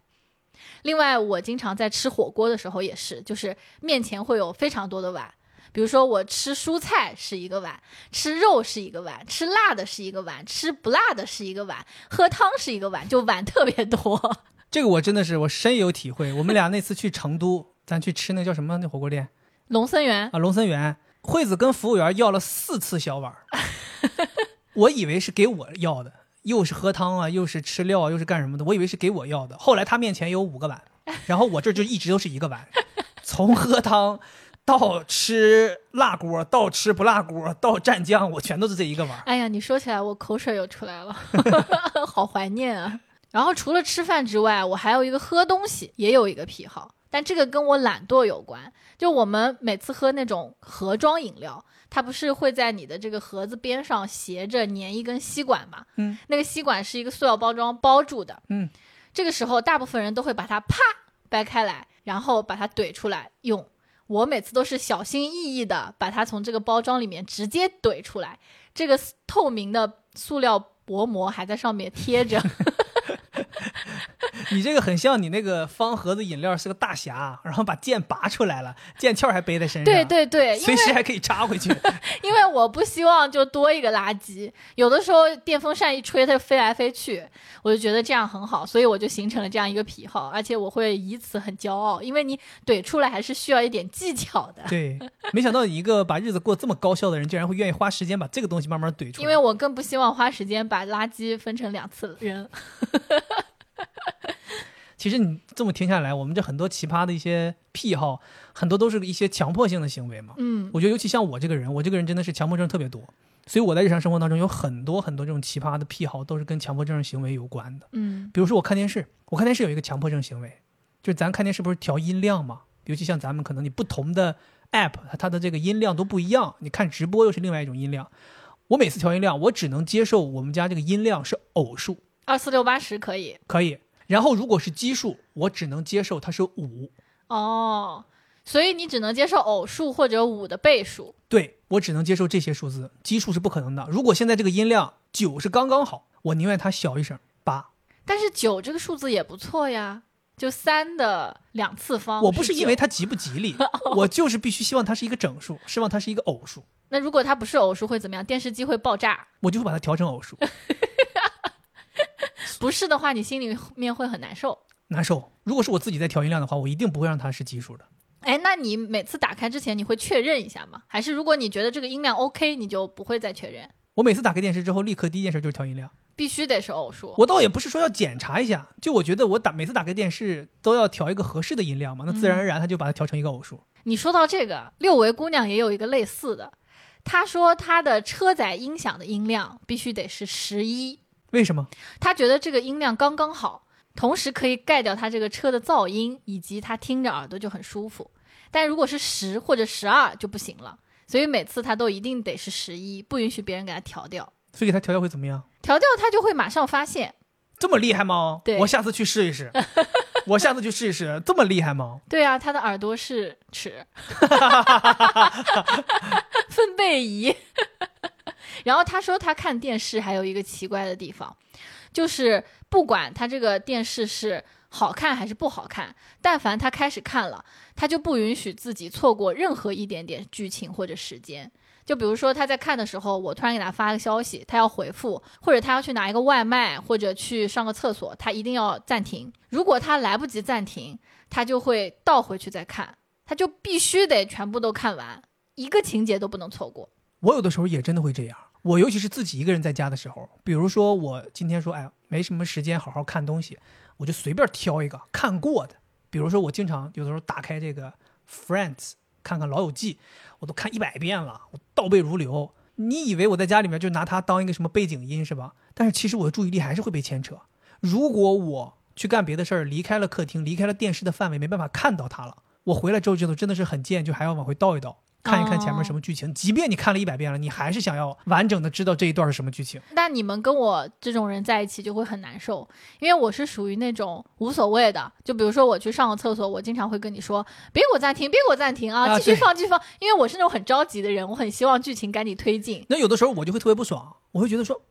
另外，我经常在吃火锅的时候也是，就是面前会有非常多的碗，比如说我吃蔬菜是一个碗，吃肉是一个碗，吃辣的是一个碗，吃不辣的是一个碗，喝汤是一个碗，就碗特别多。这个我真的是我深有体会。我们俩那次去成都，咱去吃那叫什么那火锅店龙森园，啊，龙森园，惠子跟服务员要了四次小碗，我以为是给我要的，又是喝汤啊，又是吃料啊，又是干什么的，我以为是给我要的。后来他面前有五个碗，然后我这就一直都是一个碗，从喝汤到吃辣锅，到吃不辣锅，到蘸酱，我全都是这一个碗儿。哎呀，你说起来我口水又出来了，好怀念啊。然后除了吃饭之外，我还有一个喝东西，也有一个癖好，但这个跟我懒惰有关。就我们每次喝那种盒装饮料，它不是会在你的这个盒子边上斜着粘一根吸管嘛？嗯，那个吸管是一个塑料包装包住的。嗯，这个时候大部分人都会把它啪掰开来，然后把它怼出来用。我每次都是小心翼翼的把它从这个包装里面直接怼出来，这个透明的塑料薄膜还在上面贴着。你这个很像你那个方盒子饮料是个大侠，然后把剑拔出来了，剑鞘还背在身上，对对对，随时还可以插回去。因为我不希望就多一个垃圾，有的时候电风扇一吹它就飞来飞去，我就觉得这样很好，所以我就形成了这样一个癖好，而且我会以此很骄傲，因为你怼出来还是需要一点技巧的。对，没想到你一个把日子过这么高效的人，竟然会愿意花时间把这个东西慢慢怼出来。因为我更不希望花时间把垃圾分成两次扔。其实你这么听下来，我们这很多奇葩的一些癖好，很多都是一些强迫性的行为嘛。嗯，我觉得尤其像我这个人，我这个人真的是强迫症特别多，所以我在日常生活当中有很多很多这种奇葩的癖好，都是跟强迫症行为有关的。嗯比如说我看电视，我看电视有一个强迫症行为，就是咱看电视不是调音量嘛？尤其像咱们可能你不同的 app，它它的这个音量都不一样，你看直播又是另外一种音量。我每次调音量，我只能接受我们家这个音量是偶数，二四六八十可以可以。然后如果是奇数，我只能接受它是五，哦，所以你只能接受偶数或者五的倍数。对我只能接受这些数字，奇数是不可能的。如果现在这个音量九是刚刚好，我宁愿它小一声八。但是九这个数字也不错呀，就三的两次方。我不是因为它吉不吉利，我就是必须希望它是一个整数，希望它是一个偶数，那如果它不是偶数会怎么样？电视机会爆炸。我就会把它调成偶数。不是的话，你心里面会很难受。难受。如果是我自己在调音量的话，我一定不会让它是奇数的。哎，那你每次打开之前，你会确认一下吗？还是如果你觉得这个音量 OK，你就不会再确认？我每次打开电视之后，立刻第一件事就是调音量。必须得是偶数。我倒也不是说要检查一下，就我觉得我打每次打开电视都要调一个合适的音量嘛，那自然而然它就把它调成一个偶数。你说到这个，六维姑娘也有一个类似的，她说她的车载音响的音量必须得是十一，为什么？他觉得这个音量刚刚好，同时可以盖掉他这个车的噪音，以及他听着耳朵就很舒服。但如果是十或者十二就不行了，所以每次他都一定得是十一，不允许别人给他调掉。所以给他调掉会怎么样？调掉他就会马上发现，这么厉害吗？对我下次去试一试。我下次去试一试，这么厉害吗？对啊，他的耳朵是尺，分贝仪。然后他说他看电视还有一个奇怪的地方，就是不管他这个电视是好看还是不好看，但凡他开始看了，他就不允许自己错过任何一点点剧情或者时间。就比如说他在看的时候，我突然给他发个消息，他要回复，或者他要去拿一个外卖，或者去上个厕所，他一定要暂停。如果他来不及暂停，他就会倒回去再看，他就必须得全部都看完，一个情节都不能错过。我有的时候也真的会这样。我尤其是自己一个人在家的时候，比如说我今天说，哎，没什么时间好好看东西，我就随便挑一个看过的。比如说我经常有的时候打开这个 Friends 看看《老友记》，我都看一百遍了，我倒背如流。你以为我在家里面就拿它当一个什么背景音是吧？但是其实我的注意力还是会被牵扯。如果我去干别的事儿，离开了客厅，离开了电视的范围，没办法看到它了，我回来之后觉得真的是很贱，就还要往回倒一倒。看一看前面什么剧情，即便你看了一百遍了，你还是想要完整的知道这一段是什么剧情。但你们跟我这种人在一起就会很难受，因为我是属于那种无所谓的。就比如说我去上个厕所，我经常会跟你说别给我暂停，别给我暂停啊，啊继续放继续放，因为我是那种很着急的人，我很希望剧情赶紧推进。那有的时候我就会特别不爽，我会觉得说，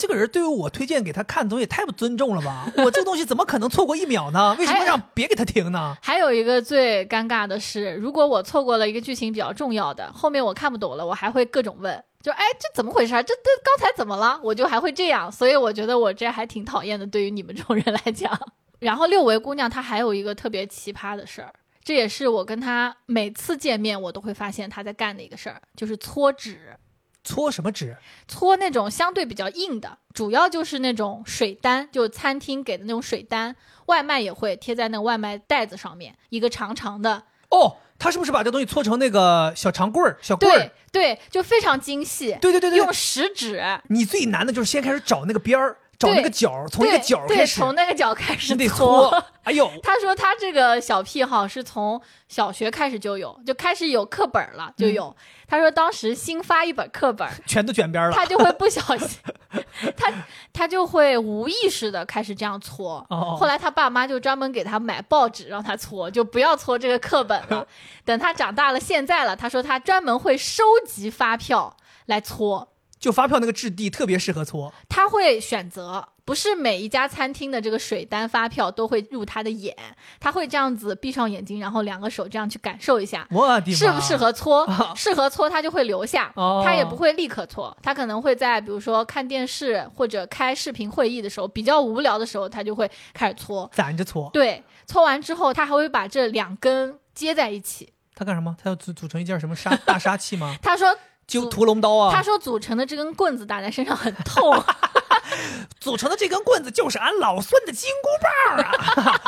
这个人对于我推荐给他看的东西也太不尊重了吧？我这个东西怎么可能错过一秒呢？为什么让别给他听呢？还有一个最尴尬的是，如果我错过了一个剧情比较重要的，后面我看不懂了，我还会各种问，就哎这怎么回事儿？这这刚才怎么了？我就还会这样，所以我觉得我这还挺讨厌的，对于你们这种人来讲。然后六维姑娘她还有一个特别奇葩的事儿，这也是我跟她每次见面我都会发现她在干的一个事儿，就是搓纸。搓什么纸？搓那种相对比较硬的，主要就是那种水单，就餐厅给的那种水单，外卖也会贴在那个外卖袋子上面，一个长长的，哦，他是不是把这东西搓成那个小长棍儿、小棍对儿？对，就非常精细，对对对对用食指，你最难的就是先开始找那个边儿，找那对个角，从一个对对，角开始，从那个角开始你得搓。哎呦，他说他这个小癖好是从小学开始就有，就开始有课本了就有。他说当时新发一本课本，全都卷边了。他就会不小心，他他就会无意识的开始这样搓。哦后来他爸妈就专门给他买报纸让他搓，就不要搓这个课本了。等他长大了，现在了，他说他专门会收集发票来搓。就发票那个质地特别适合搓。他会选择，不是每一家餐厅的这个水单发票都会入他的眼，他会这样子闭上眼睛，然后两个手这样去感受一下。我的！适不适合搓啊？适合搓，他就会留下，哦他也不会立刻搓，他可能会在比如说看电视或者开视频会议的时候，比较无聊的时候，他就会开始搓。攒着搓？对，搓完之后，他还会把这两根接在一起。他干什么？他要组组成一件什么杀 大杀器吗？他说，就屠龙刀啊！他说组成的这根棍子打在身上很痛。组成的这根棍子就是俺老孙的金箍棒啊！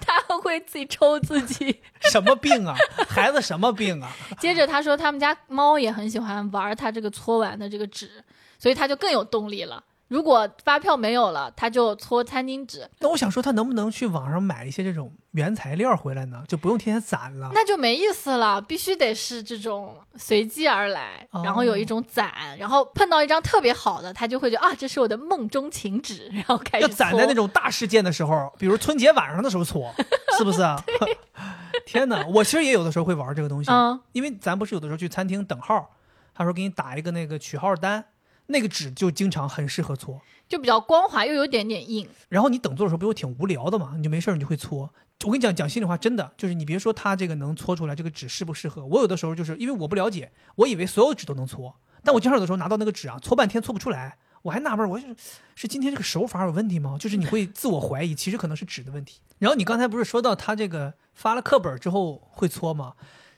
他会自己抽自己。什么病啊？孩子什么病啊？接着他说，他们家猫也很喜欢玩他这个搓完的这个纸，所以他就更有动力了。如果发票没有了，他就搓餐巾纸，那我想说，他能不能去网上买一些这种原材料回来呢？就不用天天攒了。那就没意思了。必须得是这种随机而来，哦然后有一种攒，然后碰到一张特别好的，他就会觉得啊，这是我的梦中情纸，然后开始要攒在那种大事件的时候，比如春节晚上的时候搓，是不是啊？天哪！我其实也有的时候会玩这个东西，嗯因为咱不是有的时候去餐厅等号，他说给你打一个那个取号单，那个纸就经常很适合搓。就比较光滑，又有点点硬。然后你等座的时候不就挺无聊的嘛，你就没事儿你就会搓。我跟你讲讲心里话，真的就是你别说它这个能搓出来这个纸适不适合，我有的时候就是因为我不了解，我以为所有纸都能搓，但我经常有的时候拿到那个纸啊，搓半天搓不出来，我还纳闷，我就是是今天这个手法有问题吗？就是你会自我怀疑，其实可能是纸的问题。然后你刚才不是说到他这个发了课本之后会搓吗？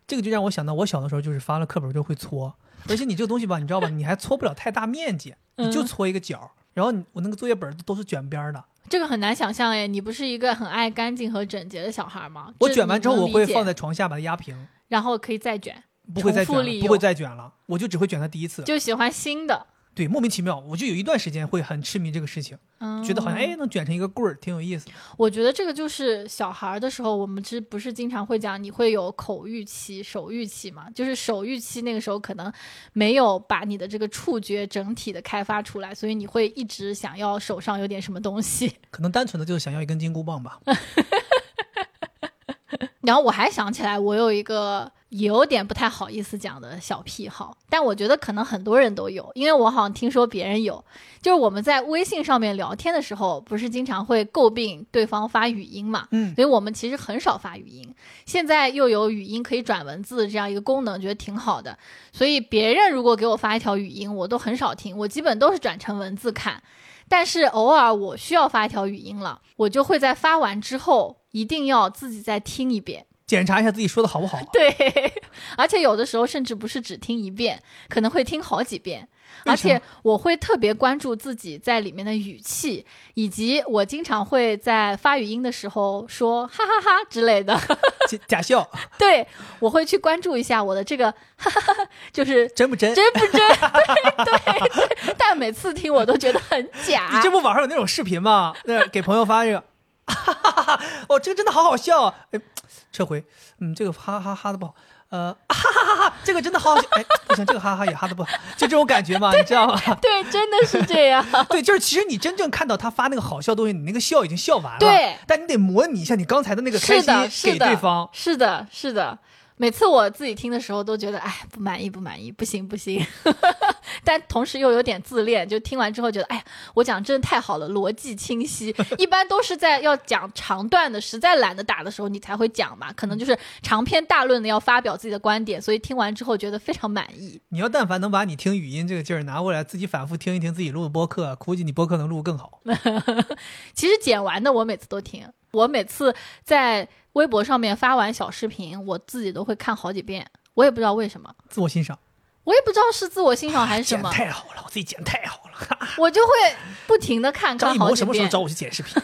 这个就让我想到我小的时候就是发了课本就会搓，而且你这个东西吧，你知道吧，你还搓不了太大面积，你就嗯搓一个角儿，然后你我那个作业本都是卷边儿的。这个很难想象哎，你不是一个很爱干净和整洁的小孩吗？我卷完之后，我会放在床下把它压平，然后可以再卷，不会再不会再卷了，我就只会卷它第一次。就喜欢新的。对，莫名其妙，我就有一段时间会很痴迷这个事情，嗯，觉得好像哎能卷成一个棍儿，挺有意思。我觉得这个就是小孩儿的时候，我们之不是经常会讲你会有口欲期、手欲期嘛？就是手欲期那个时候可能没有把你的这个触觉整体的开发出来，所以你会一直想要手上有点什么东西。可能单纯的就是想要一根金箍棒吧。然后我还想起来，我有一个有点不太好意思讲的小癖好，但我觉得可能很多人都有，因为我好像听说别人有，就是我们在微信上面聊天的时候，不是经常会诟病对方发语音嘛，嗯所以我们其实很少发语音。现在又有语音可以转文字这样一个功能，觉得挺好的，所以别人如果给我发一条语音，我都很少听，我基本都是转成文字看。但是偶尔我需要发一条语音了，我就会在发完之后一定要自己再听一遍。检查一下自己说的好不好。对，而且有的时候甚至不是只听一遍，可能会听好几遍。而且我会特别关注自己在里面的语气，以及我经常会在发语音的时候说哈哈哈之类的。假假笑，对，我会去关注一下我的这个哈哈哈，就是真不真？真不真？对对对，但每次听我都觉得很假你。这不网上有那种视频吗？那给朋友发这个！哦，这个真的好好笑啊！哎，撤回，嗯，这个哈哈哈的不好，呃，哈哈哈哈，这个真的好好笑。哎，不行，这个哈哈也哈的不好，就这种感觉嘛，你知道吗？对，真的是这样。对，就是其实你真正看到他发那个好笑的东西，你那个笑已经笑完了，对，但你得模拟一下你刚才的那个开心给是的，对方。是的，是的。每次我自己听的时候都觉得，哎，不满意，不满意，不行，不行。但同时又有点自恋，就听完之后觉得，哎呀，我讲真的太好了，逻辑清晰。一般都是在要讲长段的，实在懒得打的时候，你才会讲嘛。可能就是长篇大论的要发表自己的观点，所以听完之后觉得非常满意。你要但凡能把你听语音这个劲儿拿过来，自己反复听一听自己录的播客，估计你播客能录更好。其实剪完的我每次都听，我每次在微博上面发完小视频，我自己都会看好几遍。我也不知道为什么，自我欣赏，我也不知道是自我欣赏还是什剪么，太好了，我自己剪太好了。我就会不停的看，张艺谋看好几遍，什么时候找我去剪视频？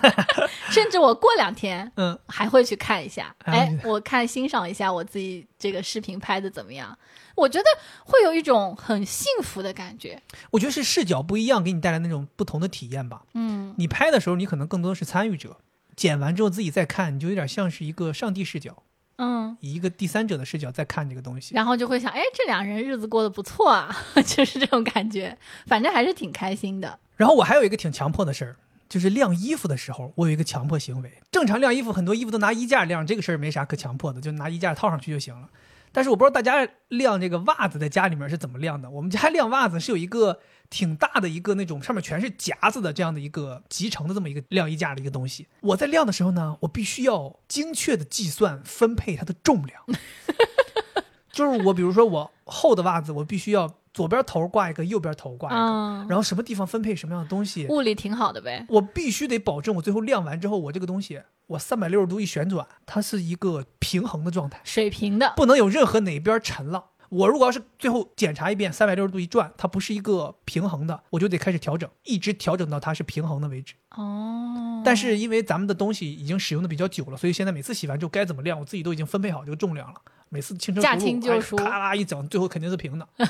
甚至我过两天嗯，还会去看一下，哎哎，我看欣赏一下我自己这个视频拍的怎么样，我觉得会有一种很幸福的感觉。我觉得是视角不一样，给你带来那种不同的体验吧。嗯，你拍的时候，你可能更多的是参与者，剪完之后自己再看，你就有点像是一个上帝视角，嗯，以一个第三者的视角在看这个东西。然后就会想，哎，这两人日子过得不错啊，就是这种感觉，反正还是挺开心的。然后我还有一个挺强迫的事儿，就是晾衣服的时候，我有一个强迫行为。正常晾衣服，很多衣服都拿衣架晾，这个事儿没啥可强迫的，就拿衣架套上去就行了。但是我不知道大家晾这个袜子在家里面是怎么晾的。我们家晾袜子是有一个挺大的一个那种上面全是夹子的这样的一个集成的这么一个晾衣架的一个东西。我在晾的时候呢，我必须要精确的计算分配它的重量。就是我比如说我厚的袜子，我必须要左边头挂一个，右边头挂一个，嗯，然后什么地方分配什么样的东西，物理挺好的呗。我必须得保证我最后晾完之后，我这个东西我三百六十度一旋转，它是一个平衡的状态，水平的，不能有任何哪边沉了。我如果要是最后检查一遍，三百六十度一转，它不是一个平衡的，我就得开始调整，一直调整到它是平衡的为止。哦，但是因为咱们的东西已经使用的比较久了，所以现在每次洗完之后该怎么晾，我自己都已经分配好这个重量了。每次轻车驾熟路，就熟咔啦一整，最后肯定是平的。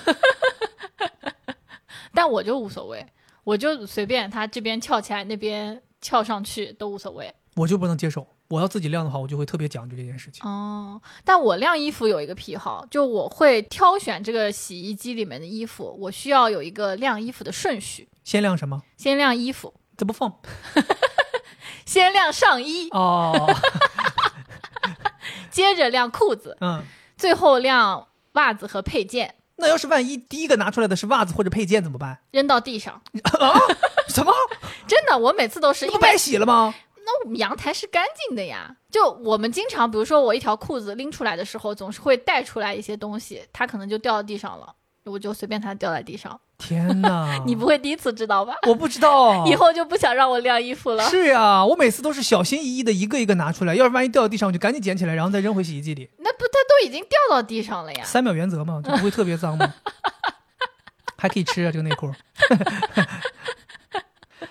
但我就无所谓，我就随便它这边翘起来，那边翘上去都无所谓。我就不能接受，我要自己晾的话，我就会特别讲究这件事情。哦，但我晾衣服有一个癖好，就我会挑选这个洗衣机里面的衣服，我需要有一个晾衣服的顺序，先晾什么？先晾衣服，怎么放 先晾上衣，哦，接着晾裤子，嗯。最后晾袜子和配件，那要是万一第一个拿出来的是袜子或者配件怎么办？扔到地上。啊 什么？真的，我每次都是不白洗了吗？那我们阳台是干净的呀。就我们经常，比如说我一条裤子拎出来的时候，总是会带出来一些东西，它可能就掉到地上了，我就随便它掉在地上。天哪！你不会第一次知道吧？我不知道。以后就不想让我晾衣服了。是呀，我每次都是小心翼翼的一个一个拿出来，要是万一掉到地上，我就赶紧捡起来，然后再扔回洗衣机里。那不，它都已经掉到地上了呀。三秒原则嘛，就不会特别脏吗？还可以吃啊，这个内裤。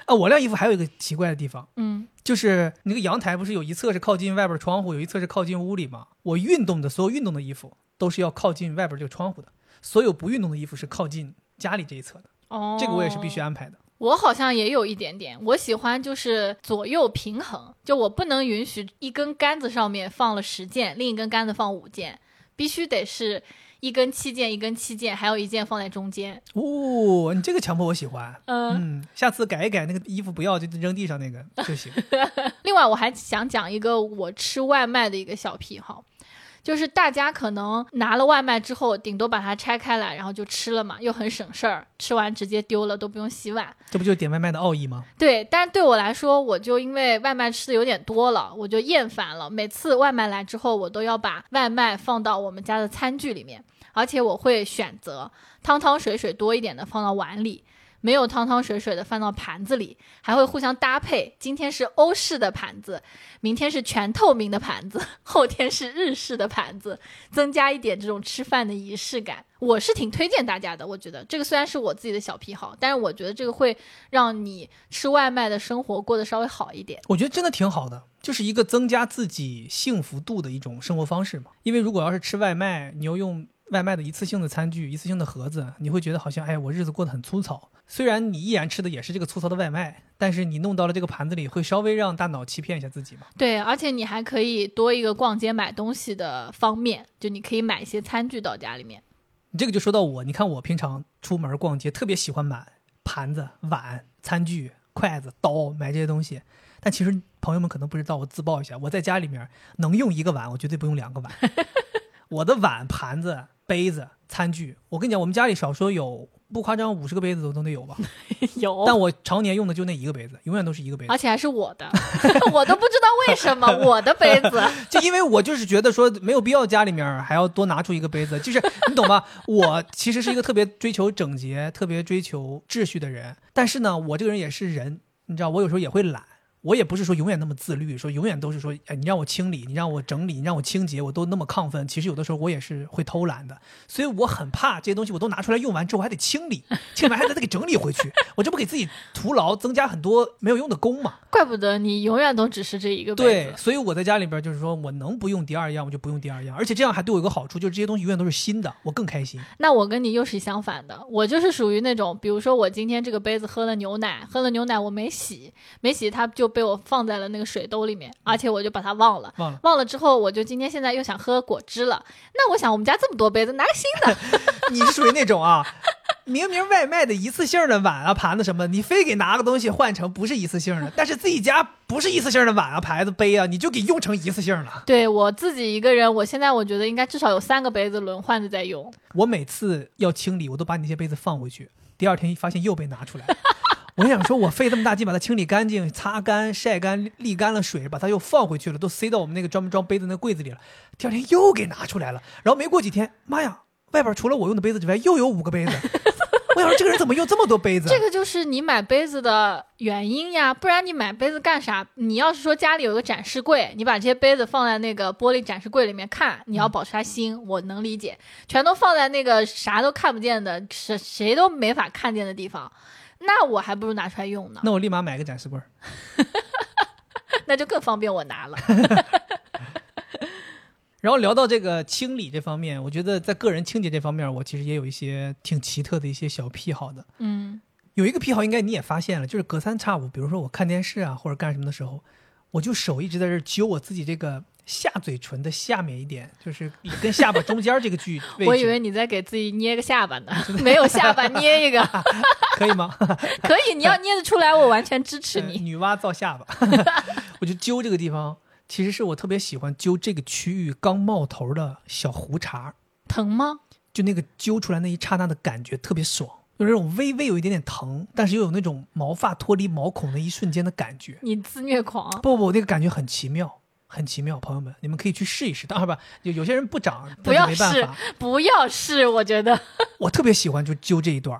啊，我晾衣服还有一个奇怪的地方，嗯，就是那个阳台不是有一侧是靠近外边窗户，有一侧是靠近屋里吗？我运动的所有运动的衣服都是要靠近外边这个窗户的，所有不运动的衣服是靠近家里这一侧的。哦，这个我也是必须。安排的。我好像也有一点点，我喜欢就是左右平衡，就我不能允许一根杆子上面放了十件，另一根杆子放五件，必须得是一根七件，一根七件，还有一件放在中间。哦，你这个强迫我喜欢。嗯，嗯，下次改一改那个衣服，不要就扔地上那个就行。另外我还想讲一个我吃外卖的一个小癖好，就是大家可能拿了外卖之后，顶多把它拆开来，然后就吃了嘛，又很省事儿，吃完直接丢了都不用洗碗。这不就是点外卖的奥义吗？对，但是对我来说，我就因为外卖吃的有点多了，我就厌烦了。每次外卖来之后，我都要把外卖放到我们家的餐具里面，而且我会选择汤汤水水多一点的放到碗里。没有汤汤水水的放到盘子里，还会互相搭配。今天是欧式的盘子，明天是全透明的盘子，后天是日式的盘子，增加一点这种吃饭的仪式感。我是挺推荐大家的，我觉得这个虽然是我自己的小癖好，但是我觉得这个会让你吃外卖的生活过得稍微好一点。我觉得真的挺好的，就是一个增加自己幸福度的一种生活方式嘛。因为如果要是吃外卖，你要用外卖的一次性的餐具、一次性的盒子，你会觉得好像哎，我日子过得很粗糙。虽然你依然吃的也是这个粗糙的外卖，但是你弄到了这个盘子里，会稍微让大脑欺骗一下自己嘛？对，而且你还可以多一个逛街买东西的方面，就你可以买一些餐具到家里面。你这个就说到我，你看我平常出门逛街，特别喜欢买盘子、碗、餐具、筷子、刀，买这些东西。但其实朋友们可能不知道，我自曝一下，我在家里面能用一个碗，我绝对不用两个碗。我的碗、盘子、杯子、餐具，我跟你讲，我们家里少说有。不夸张，五十个杯子都都得有吧？有，但我常年用的就那一个杯子，永远都是一个杯子，而且还是我的，我都不知道为什么我的杯子，就因为我就是觉得说没有必要家里面还要多拿出一个杯子，就是你懂吧？我其实是一个特别追求整洁、特别追求秩序的人，但是呢，我这个人也是人，你知道，我有时候也会懒。我也不是说永远那么自律，说永远都是说，哎，你让我清理，你让我整理，你让我清洁，我都那么亢奋。其实有的时候我也是会偷懒的，所以我很怕这些东西我都拿出来用完之后还得清理，清完还得再给整理回去，我这不给自己徒劳，增加很多没有用的功吗？怪不得你永远都只是这一个。对，所以我在家里边就是说我能不用第二样我就不用第二样，而且这样还对我有个好处，就是这些东西永远都是新的，我更开心。那我跟你又是相反的，我就是属于那种，比如说我今天这个杯子喝了牛奶，喝了牛奶我没洗，没洗它就被我放在了。那个水兜里面，而且我就把它忘了，忘了，忘了之后，我就今天现在又想喝果汁了。那我想，我们家这么多杯子，拿个新的。你是属于那种啊，明明外卖的一次性的碗啊、盘子什么，你非给拿个东西换成不是一次性的，但是自己家不是一次性的碗啊、牌子、杯啊，你就给用成一次性了。对我自己一个人，我现在我觉得应该至少有三个杯子轮换着在用。我每次要清理，我都把你那些杯子放回去，第二天发现又被拿出来。我想说，我费这么大劲把它清理干净、擦干、晒干、沥干了水，把它又放回去了，都塞到我们那个专门装杯子那柜子里了。第二天又给拿出来了，然后没过几天，妈呀，外边除了我用的杯子之外，又有五个杯子。我想说，这个人怎么用这么多杯子？这个就是你买杯子的原因呀，不然你买杯子干啥？你要是说家里有个展示柜，你把这些杯子放在那个玻璃展示柜里面看，你要保持它新，我能理解。全都放在那个啥都看不见的、谁谁都没法看见的地方。那我还不如拿出来用呢。那我立马买个展示柜，那就更方便我拿了。然后聊到这个清理这方面，我觉得在个人清洁这方面，我其实也有一些挺奇特的一些小癖好的。嗯，有一个癖好应该你也发现了，就是隔三差五，比如说我看电视啊或者干什么的时候，我就手一直在这揪我自己这个。下嘴唇的下面一点，就是跟下巴中间这个距 离。我以为你在给自己捏个下巴呢，没有下巴捏一个，可以吗？可以，你要捏得出来，我完全支持你。女娲造下巴，我就揪这个地方，其实是我特别喜欢揪这个区域刚冒头的小胡茬。疼吗？就那个揪出来那一刹那的感觉特别爽，有那种微微有一点点疼，但是又有那种毛发脱离毛孔的一瞬间的感觉。你自虐狂？不不，那个感觉很奇妙。很奇妙，朋友们，你们可以去试一试。当然吧，有有些人不长，不要试，不要试。我觉得 我特别喜欢就揪这一段，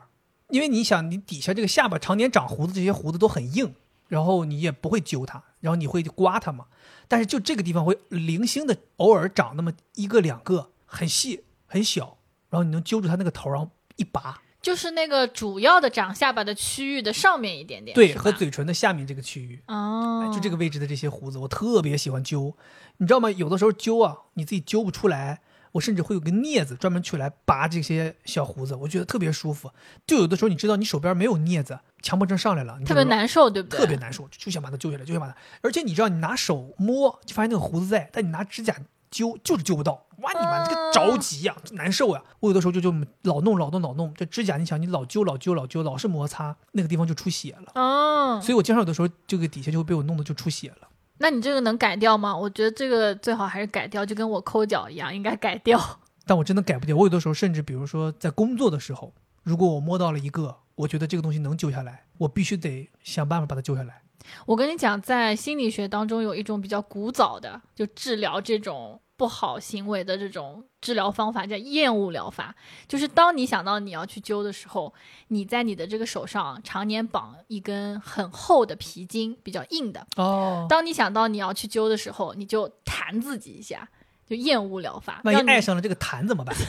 因为你想，你底下这个下巴常年长胡子，这些胡子都很硬，然后你也不会揪它，然后你会刮它嘛。但是就这个地方会零星的偶尔长那么一个两个，很细很小，然后你能揪住它那个头，然后一拔。就是那个主要的长下巴的区域的上面一点点，对，和嘴唇的下面这个区域哦，就这个位置的这些胡子，我特别喜欢揪，你知道吗？有的时候揪啊，你自己揪不出来，我甚至会有个镊子专门去来拔这些小胡子，我觉得特别舒服。就有的时候你知道你手边没有镊子，强迫症上来了，特别难受，对不对？特别难受，就想把它揪下来，就想把它。而且你知道，你拿手摸就发现那个胡子在，但你拿指甲揪就是揪不到。哇，你妈这个着急呀，难受呀！我有的时候就就老弄老弄老弄，这指甲你想你老揪老揪老揪，老是摩擦那个地方就出血了。哦，所以我经常有的时候这个底下就会被我弄的就出血了。那你这个能改掉吗？我觉得这个最好还是改掉，就跟我抠脚一样，应该改掉。但我真的改不掉。我有的时候甚至，比如说在工作的时候，如果我摸到了一个，我觉得这个东西能揪下来，我必须得想办法把它揪下来。我跟你讲，在心理学当中有一种比较古早的，就治疗这种不好行为的这种治疗方法，叫厌恶疗法。就是当你想到你要去灸的时候，你在你的这个手上常年绑一根很厚的皮筋，比较硬的。哦，当你想到你要去灸的时候，你就弹自己一下，就厌恶疗法。万一爱上了这个弹怎么办？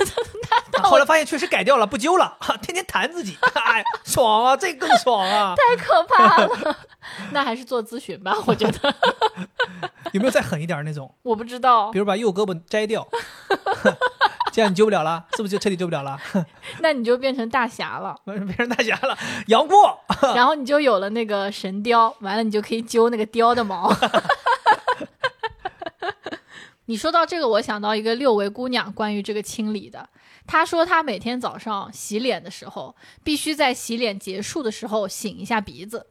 啊后来发现确实改掉了，不揪了，哈，天天弹自己，哎，爽啊，这更爽啊！太可怕了，那还是做咨询吧，我觉得。有没有再狠一点那种？我不知道比，如把右胳膊摘掉，这样你揪不了了，是不是就彻底揪不了了？那你就变成大侠了。变成大侠了，杨过。然后你就有了那个神雕，完了你就可以揪那个雕的毛。你说到这个，我想到一个六维姑娘关于这个清理的。她说她每天早上洗脸的时候，必须在洗脸结束的时候擤一下鼻子，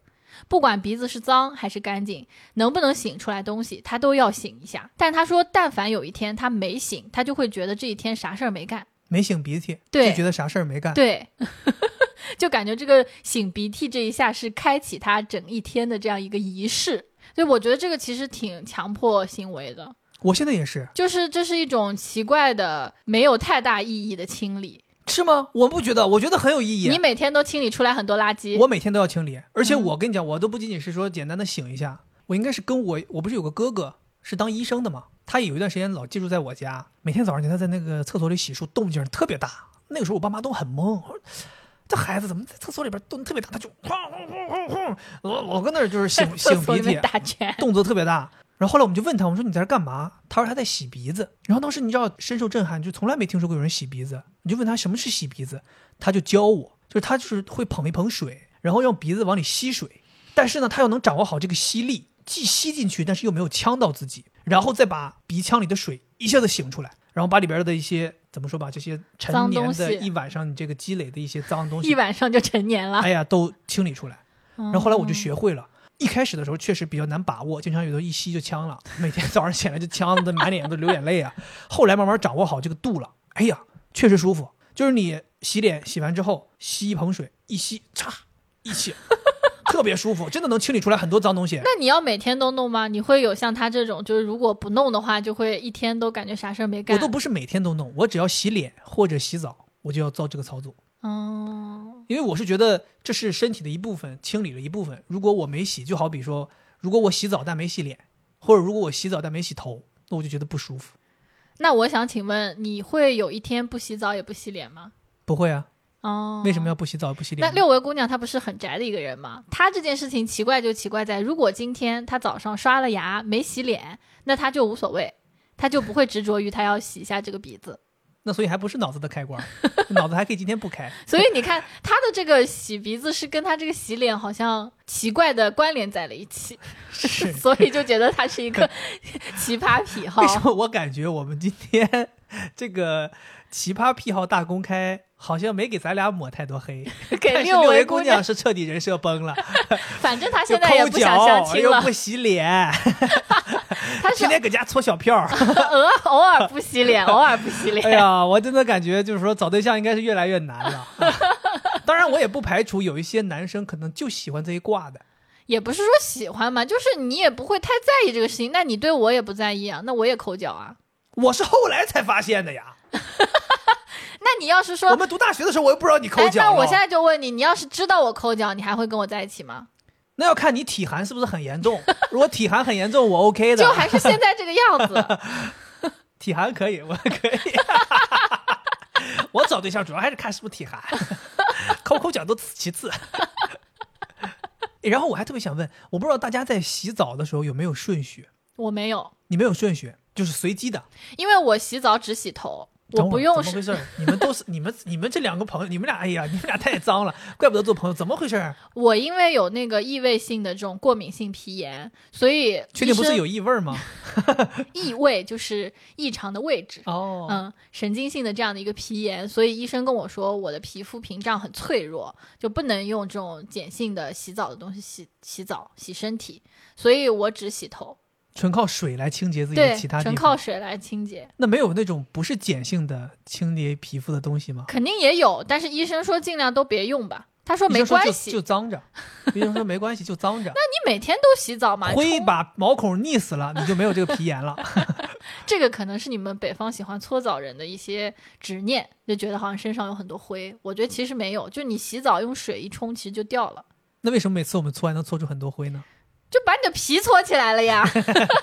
不管鼻子是脏还是干净，能不能擤出来东西，她都要擤一下。但她说，但凡有一天她没擤，她就会觉得这一天啥事儿没干。没擤鼻涕，对就觉得啥事儿没干。对，就感觉这个擤鼻涕这一下是开启他整一天的这样一个仪式。所以我觉得这个其实挺强迫行为的，我现在也是，就是这是一种奇怪的、没有太大意义的清理。是吗？我不觉得，我觉得很有意义。你每天都清理出来很多垃圾，我每天都要清理，而且嗯我跟你讲，我都不仅仅是说简单的醒一下，我应该是跟我，我不是有个哥哥是当医生的嘛，他也有一段时间老寄住在我家，每天早上见他在那个厕所里洗漱，动静特别大。那个时候我爸妈都很懵，我说这孩子怎么在厕所里边动特别大，他就哐哐哐哐哐，老老跟那儿就是擤 厕擤鼻涕。动作特别大。然后后来我们就问他，我们说你在这干嘛？他说他在洗鼻子。然后当时你知道深受震撼，就从来没听说过有人洗鼻子。你就问他什么是洗鼻子，他就教我，就是他就是会捧一捧水，然后用鼻子往里吸水，但是呢他又能掌握好这个吸力，既吸进去，但是又没有呛到自己，然后再把鼻腔里的水一下子醒出来，然后把里边的一些怎么说吧，这些陈年的一晚上你这个积累的一些脏东西，一晚上就陈年了。哎呀都清理出来。然然后后来我就学会了。一开始的时候确实比较难把握，经常有的一吸就呛了，每天早上起来就呛的满脸都流眼泪啊。后来慢慢掌握好这个度了，哎呀，确实舒服。就是你洗脸洗完之后吸一盆水，一吸嚓一起，特别舒服，真的能清理出来很多脏东西。那你要每天都弄吗？你会有像他这种，就是如果不弄的话，就会一天都感觉啥事儿没干。我都不是每天都弄，我只要洗脸或者洗澡，我就要做这个操作。哦，因为我是觉得这是身体的一部分，清理了一部分。如果我没洗，就好比说，如果我洗澡但没洗脸，或者如果我洗澡但没洗头，那我就觉得不舒服。那我想请问，你会有一天不洗澡也不洗脸吗？不会啊，哦，为什么要不洗澡不洗脸？那六维姑娘她不是很宅的一个人吗？她这件事情奇怪就奇怪在，如果今天她早上刷了牙没洗脸，那她就无所谓，她就不会执着于她要洗一下这个鼻子。那所以还不是脑子的开关，脑子还可以今天不开。所以你看，他的这个洗鼻子是跟他这个洗脸好像奇怪的关联在了一起，是 所以就觉得他是一个 奇葩癖好为。什么我感觉我们今天这个奇葩癖好大公开，好像没给咱俩抹太多黑？给六维姑娘是彻底人设崩了，反正她现在也不想相脚亲了，又不洗脸，她是天天搁家搓小票儿。偶 偶尔不洗脸，偶尔不洗脸。哎呀，我真的感觉就是说找对象应该是越来越难了。啊 当然，我也不排除有一些男生可能就喜欢这一挂的。也不是说喜欢嘛，就是你也不会太在意这个事情。那你对我也不在意啊，那我也抠脚啊。我是后来才发现的呀。那你要是说我，们读大学的时候，我又不知道你抠哎，脚了那我现在就问你，你要是知道我抠脚，你还会跟我在一起吗？那要看你体寒是不是很严重。如果体寒很严重，我 OK 的。就还是现在这个样子。体寒可以，我可以。我找对象主要还是看是不是体寒，抠抠脚都其次。然后我还特别想问，我不知道大家在洗澡的时候有没有顺序？我没有，你没有顺序，就是随机的。因为我洗澡只洗头，我不用是怎么回事？你们都是你们你们这两个朋友，你们俩哎呀，你们俩太脏了，怪不得做朋友，怎么回事儿？我因为有那个异味性的这种过敏性皮炎，所以确定不是有异味儿吗？异味，就是异常的位置。哦，嗯，神经性的这样的一个皮炎，所以医生跟我说，我的皮肤屏障很脆弱，就不能用这种碱性的洗澡的东西洗洗澡洗身体，所以我只洗头。纯靠水来清洁自己的，其他地方纯靠。水来清洁，那没有那种不是碱性的清洁皮肤的东西吗？肯定也有，但是医生说尽量都别用吧。他说没关系，就脏着。医生说没关系，就脏着。那你每天都洗澡吗，灰把毛孔腻死了，你就没有这个皮炎了。这个可能是你们北方喜欢搓澡人的一些执念，就觉得好像身上有很多灰。我觉得其实没有，就你洗澡用水一冲，其实就掉了，那为什么每次我们搓还能搓出很多灰呢？就把你的皮搓起来了呀。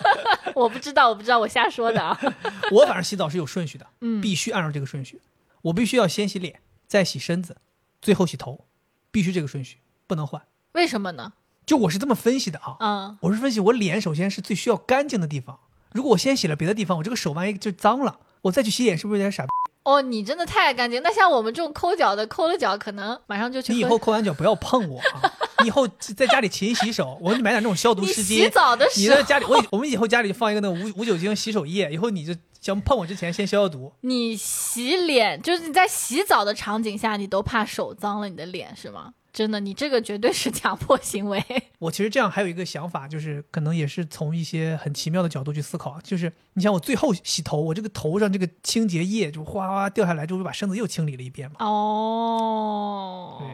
我不知道，我不知道，我瞎说的啊。我反正洗澡是有顺序的，嗯，必须按照这个顺序。我必须要先洗脸，再洗身子，最后洗头，必须这个顺序，不能换。为什么呢？就我是这么分析的啊，嗯，我是分析我脸首先是最需要干净的地方。如果我先洗了别的地方，我这个手万一就脏了，我再去洗脸是不是有点傻？哦，你真的太干净。那像我们这种抠脚的，抠了脚可能马上就去。你以后抠完脚不要碰我啊！你以后在家里勤洗手，我给你买点那种消毒湿巾。洗澡的你时候，在家里，我我们以后家里放一个那个无无酒精洗手液，以后你就想碰我之前先消消毒。你洗脸，就是你在洗澡的场景下，你都怕手脏了你的脸是吗？真的，你这个绝对是强迫行为。我其实这样还有一个想法，就是可能也是从一些很奇妙的角度去思考，就是你想我最后洗头，我这个头上这个清洁液就哗哗掉下来，就会把身子又清理了一遍嘛。哦对，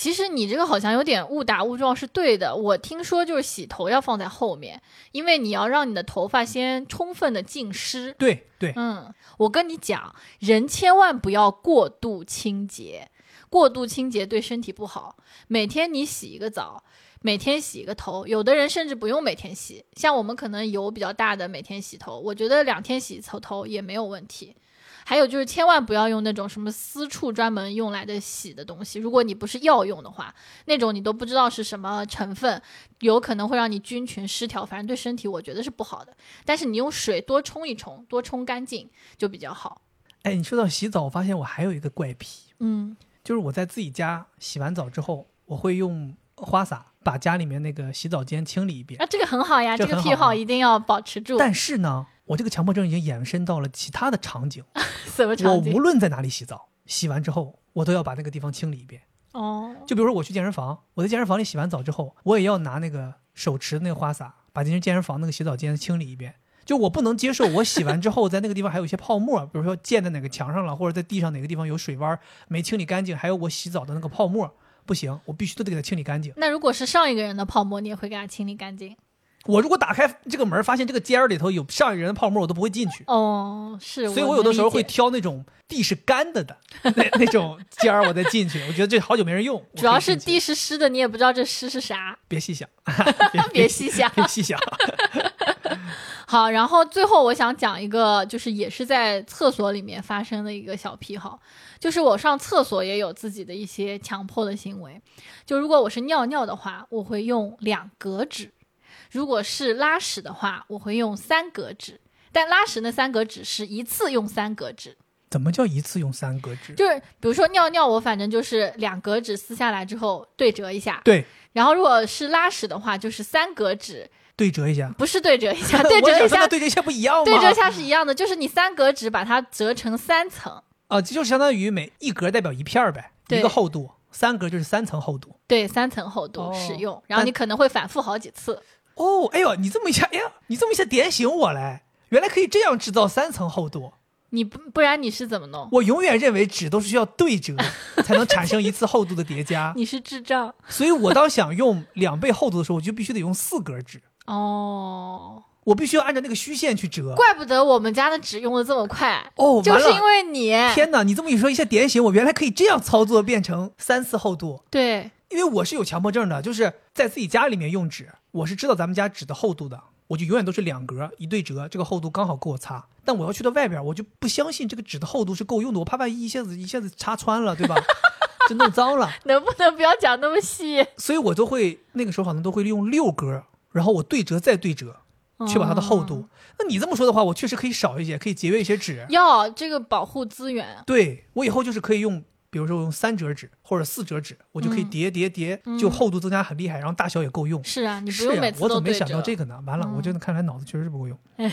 其实你这个好像有点误打误撞，是对的。我听说就是洗头要放在后面，因为你要让你的头发先充分的浸湿。对对，嗯，我跟你讲，人千万不要过度清洁，过度清洁对身体不好。每天你洗一个澡，每天洗一个头，有的人甚至不用每天洗，像我们可能油比较大的，每天洗头，我觉得两天洗一次头也没有问题。还有就是，千万不要用那种什么私处专门用来的洗的东西。如果你不是药用的话，那种你都不知道是什么成分，有可能会让你菌群失调，反正对身体我觉得是不好的。但是你用水多冲一冲，多冲干净就比较好。哎，你说到洗澡，我发现我还有一个怪癖，嗯，就是我在自己家洗完澡之后，我会用花洒把家里面那个洗澡间清理一遍。啊，这个很好呀，这个癖好一定要保持住。但是呢，我这个强迫症已经延伸到了其他的场景。什么我场景无？论在哪里洗澡，洗完之后我都要把那个地方清理一遍。哦，就比如说我去健身房，我在健身房里洗完澡之后，我也要拿那个手持的那个花洒，把进健身房那个洗澡间清理一遍。就我不能接受我洗完之后，在那个地方还有一些泡沫，比如说溅在哪个墙上了，或者在地上哪个地方有水洼没清理干净，还有我洗澡的那个泡沫，不行，我必须都得给它清理干净。那如果是上一个人的泡沫，你也会给它清理干净？我如果打开这个门，发现这个尖儿里头有上一个人的泡沫，我都不会进去。哦，是，所以我有的时候会挑那种地是干的的 那那种尖儿，我再进去。我觉得这好久没人用，主要是地是湿的，你也不知道这湿是啥，别细想，别细想。别细想。好，然后最后我想讲一个，就是也是在厕所里面发生的一个小癖好，就是我上厕所也有自己的一些强迫的行为。就如果我是尿尿的话，我会用两格纸；如果是拉屎的话，我会用三格纸。但拉屎那三格纸是一次用三格纸，怎么叫一次用三格纸？就是比如说尿尿，我反正就是两格纸撕下来之后对折一下，对，然后如果是拉屎的话，就是三格纸，对折一下。不是对折一下，对折一下那对折一下不一样吗？对折下是一样的，就是你三格纸把它折成三层，啊，这就相当于每一格代表一片儿呗，一个厚度，三格就是三层厚度。对，三层厚度哦使用，然后你可能会反复好几次。哦，哎呦，你这么一下，哎呀，你这么一下点醒我嘞，原来可以这样制造三层厚度。你不不然你是怎么弄？我永远认为纸都是需要对折才能产生一次厚度的叠加，你是智障所以我当想用两倍厚度的时候，我就必须得用四格纸，哦，我必须要按照那个虚线去折。怪不得我们家的纸用的这么快，哦，就是因为你天哪！你这么一说，一下点醒我，原来可以这样操作，变成三次厚度。对因为我是有强迫症的，就是在自己家里面用纸，我是知道咱们家纸的厚度的，我就永远都是两格一对折，这个厚度刚好够我擦。但我要去到外边，我就不相信这个纸的厚度是够用的，我怕万一一下子一下子擦穿了，对吧？就弄脏了，能不能不要讲那么细？所以我都会那个时候好像都会利用六格，然后我对折再对折，确保它的厚度。那你这么说的话，我确实可以少一些，可以节约一些纸。要这个保护资源。对我以后就是可以用，比如说我用三折纸或者四折纸，我就可以嗯叠叠叠，就厚度增加很厉害，然后大小也够用。是啊，你不是呀用每，次我怎么没。想到这个呢？完了，嗯我真的看来脑子确实是不够用。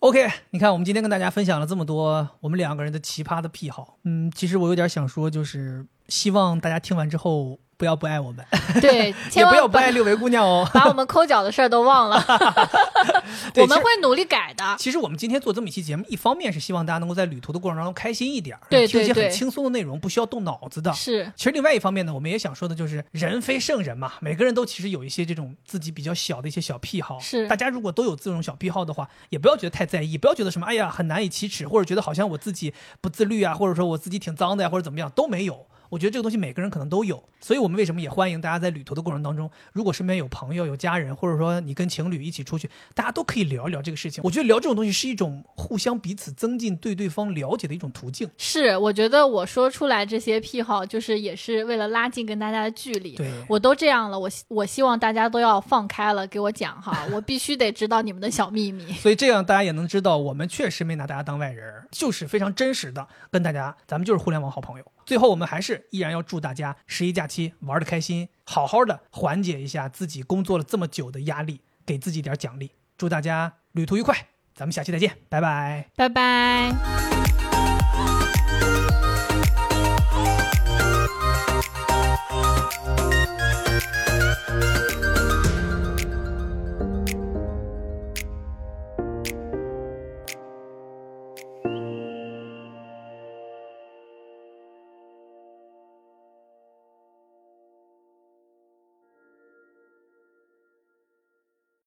OK，你看我们今天跟大家分享了这么多我们两个人的奇葩的癖好，嗯，其实我有点想说，就是希望大家听完之后不要不爱我们，对，也千万不要不爱六维姑娘哦。把我们抠脚的事儿都忘了，对我们会努力改的。其实我们今天做这么一期节目，一方面是希望大家能够在旅途的过程当中开心一点儿，对听一些很轻松的内容，不需要动脑子的。是，其实另外一方面呢，我们也想说的就是，人非圣人嘛，每个人都其实有一些这种自己比较小的一些小癖好。是大家如果都有这种小癖好的话，也不要觉得太在意，不要觉得什么哎呀很难以启齿，或者觉得好像我自己不自律啊，或者说我自己挺脏的呀，或者怎么样都没有。我觉得这个东西每个人可能都有，所以我们为什么也欢迎大家在旅途的过程当中，如果身边有朋友、有家人，或者说你跟情侣一起出去，大家都可以聊一聊这个事情。我觉得聊这种东西是一种互相彼此增进对对方了解的一种途径。是，我觉得我说出来这些癖好，就是也是为了拉近跟大家的距离。对，我都这样了，我希我希望大家都要放开了，给我讲哈，我必须得知道你们的小秘密。所以这样大家也能知道，我们确实没拿大家当外人儿，就是非常真实的跟大家，咱们就是互联网好朋友。最后，我们还是依然要祝大家十一假期玩的开心，好好的缓解一下自己工作了这么久的压力，给自己点奖励。祝大家旅途愉快，咱们下期再见，拜拜。拜拜。